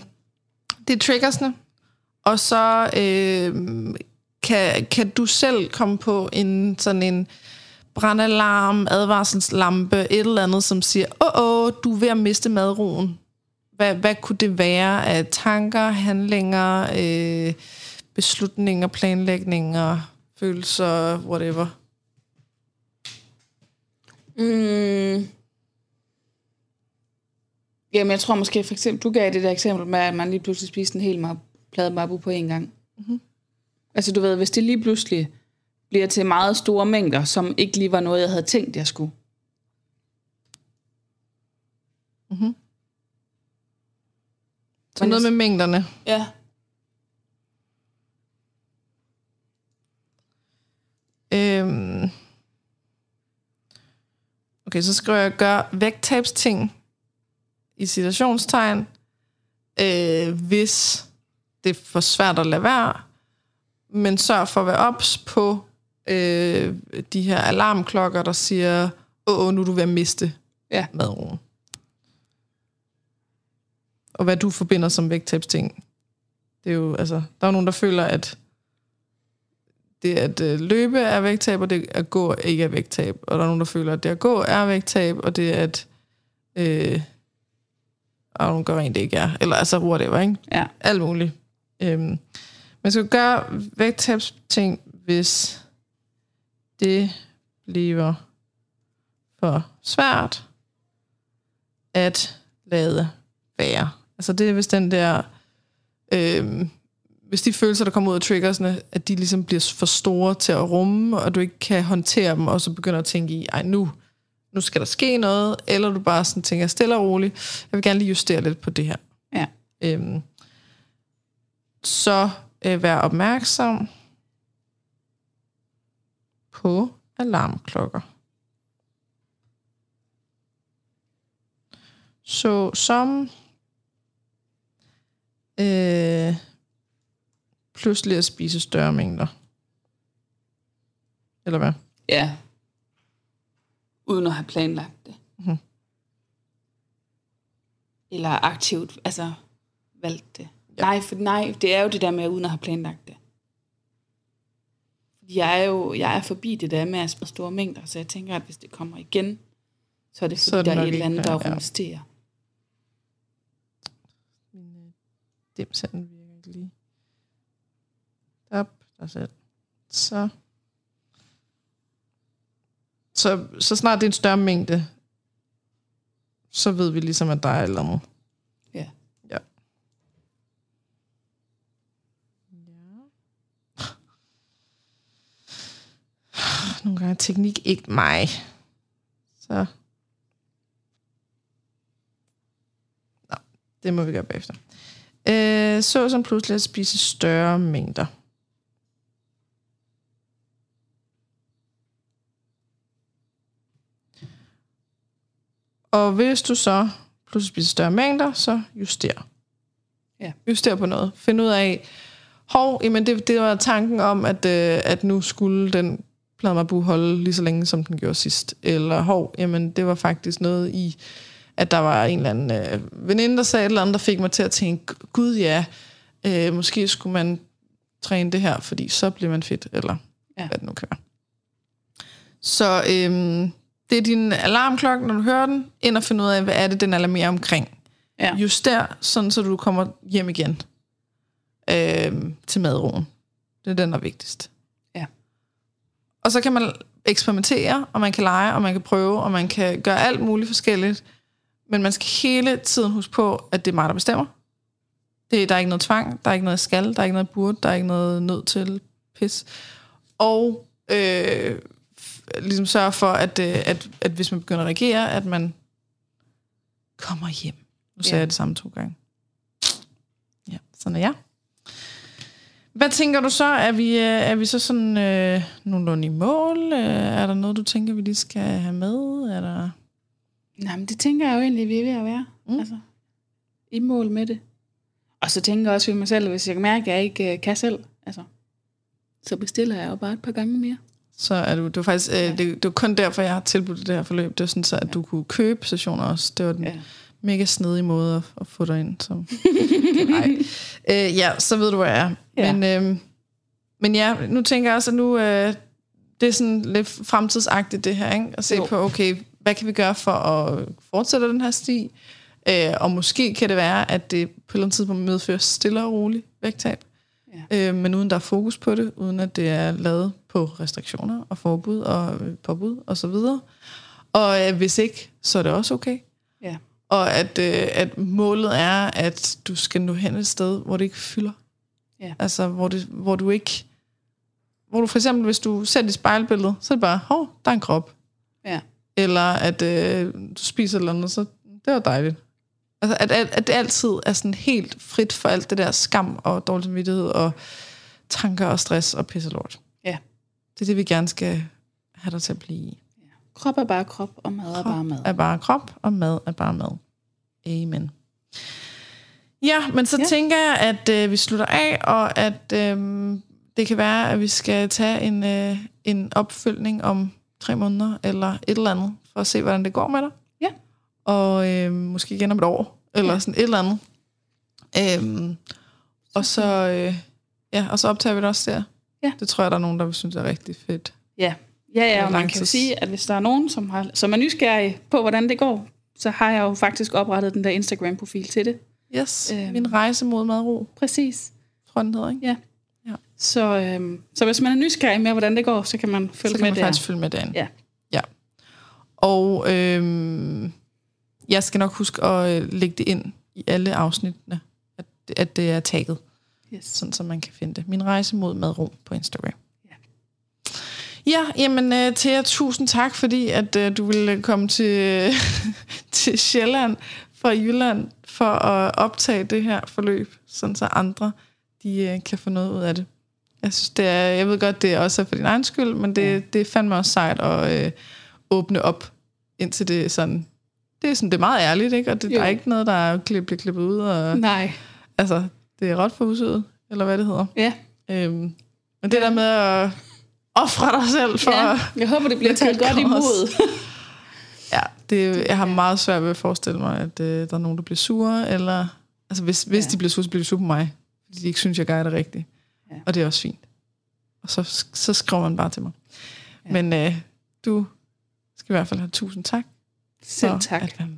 det er triggersne. Og så øhm, kan, kan du selv komme på en sådan en brandalarm, advarselslampe, et eller andet, som siger, åh, åh, du er ved at miste madroen. Hvad, hvad kunne det være af tanker, handlinger, øh, beslutninger, planlægninger, følelser, whatever? Mm. Jamen, jeg tror måske for eksempel, du gav det der eksempel med, at man lige pludselig spiste en hel plade mabu på en gang. Mm-hmm. Altså, du ved, hvis det lige pludselig bliver til meget store mængder, som ikke lige var noget, jeg havde tænkt, jeg skulle. Så noget med mængderne. Ja. Øhm. Okay, så skriver jeg, gør vægttabsting i situationstegn, øh, hvis det er for svært at lade være, men sørg for at være ops på øh, de her alarmklokker, der siger, åh, nu er du ved at miste Ja. madroen. Og hvad du forbinder som vægttabsting. Det er jo, altså, der er jo nogen, der føler, at det at øh, løbe er vægttab, og det at gå ikke er vægttab. Og der er nogen, der føler, at det at gå er vægttab, og det at... Øh, og nogen gør rent det ikke er. Eller altså whatever, ikke? Ja. Alt muligt. Øhm, man skal gøre vægttabsting, hvis det bliver for svært at lade være. Altså det er hvis den der... Øhm, hvis de følelser, der kommer ud af triggersne, at de ligesom bliver for store til at rumme, og du ikke kan håndtere dem, og så begynder at tænke i, ej nu, nu skal der ske noget, eller du bare sådan tænker stille og roligt, jeg vil gerne lige justere lidt på det her. Ja. Øhm, så øh, vær opmærksom på alarmklokker. Så som øh, pludselig at spise større mængder. Eller hvad? Ja. Uden at have planlagt det. Mhm. Eller aktivt, altså valgt det. Ja. Nej, for nej, det er jo det der med, uden at have planlagt det. Jeg er jo jeg er forbi det der med at spise store mængder, så jeg tænker, at hvis det kommer igen, så er det fordi, Så er det der er et eller andet, der ja. rumsterer. Dimsanden virker ikke lige. Op, der selv. Så. så. Så snart det er en større mængde, så ved vi ligesom, at der er et eller andet. Ja. Ja. Ja. Nogle gange er teknik ikke mig. Så. Nå, det må vi gøre bagefter. Øh, så som pludselig at spise større mængder. Og hvis du så pludselig spiser større mængder, så juster. Ja. Juster på noget. Find ud af, hov, jamen det, det var tanken om, at, øh, at nu skulle den pladmabu holde lige så længe, som den gjorde sidst. Eller hov, jamen det var faktisk noget i, at der var en eller anden øh, veninde, der sagde et eller andet, der fik mig til at tænke, gud ja, øh, måske skulle man træne det her, fordi så bliver man fedt, eller Ja. hvad det nu kan være. Så øhm, det er din alarmklokke, når du hører den, ind og finde ud af, hvad er det, den alarmerer omkring. Ja. Juster, sådan så du kommer hjem igen øh, til madroen. Det er den, der er vigtigst. Og så kan man eksperimentere, og man kan lege, og man kan prøve, og man kan gøre alt muligt forskelligt. Men man skal hele tiden huske på, at det er mig, der bestemmer. Det, der er ikke noget tvang, der er ikke noget skal, der er ikke noget burde, der er ikke noget nødt til pis. Og øh, ligesom sørge for, at, øh, at, at hvis man begynder at reagere, at man kommer hjem. Nu sagde Ja. jeg det samme to gange. Ja, sådan er jeg. Hvad tænker du så? Er vi, øh, er vi så sådan øh, nogenlunde i mål? Øh, er der noget, du tænker, vi lige skal have med? Er der... Nej, men det tænker jeg jo egentlig, vi er ved at være. Mm. Altså, i mål med det. Og så tænker jeg også ved mig selv, hvis jeg kan mærke, at jeg ikke øh, kan selv, altså, så bestiller jeg jo bare et par gange mere. Så er du, det var faktisk, øh, det, det var kun derfor, jeg har tilbudt det her forløb. Det var sådan så, at du kunne købe sessioner også. Det var den Ja. Mega snedige måde at, at få dig ind. Så. Nej. Øh, ja, så ved du, hvor jeg er. Ja. Men, øh, men ja, nu tænker jeg også, at nu øh, det er sådan lidt fremtidsagtigt det her, ikke? At se Jo. på, okay, hvad kan vi gøre for at fortsætte den her sti? Øh, og måske kan det være, at det på et eller andet tidspunkt medfører stille og roligt vægttab. Ja. Øh, men uden der er fokus på det, uden at det er lavet på restriktioner og forbud og øh, påbud og så videre. Og øh, hvis ikke, så er det også okay. Og at, øh, at målet er, at du skal nå hen et sted, hvor det ikke fylder. Ja. Altså, hvor, det, hvor du ikke... Hvor du for eksempel, hvis du ser dit spejlbillede, så er det bare, hov, der er en krop. Ja. Eller at øh, du spiser eller andet, så det var dejligt. Altså, at, at, at det altid er sådan helt frit for alt det der skam og dårlig samvittighed og tanker og stress og pisse lort. Ja. Det er det, vi gerne skal have dig til at blive i. Krop er bare krop, og mad er bare mad. er bare krop, og mad er bare mad. Amen. Ja, men så ja. Tænker jeg, at øh, vi slutter af, og at øh, det kan være, at vi skal tage en, øh, en opfølgning om tre måneder, eller et eller andet, for at se, hvordan det går med dig. Ja. Og øh, måske igen om et år, eller. Ja. sådan et eller andet. Øhm, og så, øh, ja, og så optager vi det også der. Ja. Det tror jeg, der er nogen, der vil synes er rigtig fedt. Ja, ja, ja og man kan jo sige, at hvis der er nogen, som, har, som er nysgerrige på, hvordan det går, så har jeg jo faktisk oprettet den der Instagram-profil til det. Yes, øhm. Min rejse mod madro, Præcis. tror den hedder, ikke? Ja. Ja. Så, øhm, så hvis man er nysgerrig med, hvordan det går, så kan man følge så kan man der. faktisk følge med derinde. Ja. ja. Og øhm, jeg skal nok huske at øh, lægge det ind i alle afsnittene, at, at det er tagget, Yes. sådan så man kan finde det. Min rejse mod madro på Instagram. Ja. Ja, jamen øh, Thea, tusind tak, fordi at øh, du ville komme til, til Sjælland fra Jylland for at optage det her forløb, sådan så andre de øh, kan få noget ud af det. Jeg synes, det er, jeg ved godt, det er også for din egen skyld, men det. Ja. det er fandme også sejt at øh, åbne op, indtil det er sådan, det er sådan, det er meget ærligt, ikke? Og det, der er ikke noget, der er klip, bliver klippet ud, og Nej. altså, det er ret for usødet, eller hvad det hedder. Ja. Øhm, men det der med at ofre dig selv for... ja. Jeg håber, det bliver taget godt imod. Ja, det, jeg har meget svært ved at forestille mig, at øh, der er nogen, der bliver sure, eller... Altså, hvis, hvis Ja. de bliver sure, så bliver de sure på mig. Fordi de ikke synes, jeg gør det rigtigt. Ja. Og det er også fint. Og så, så skriver man bare til mig. Ja. Men øh, du skal i hvert fald have tusind tak Selv for tak. at være med.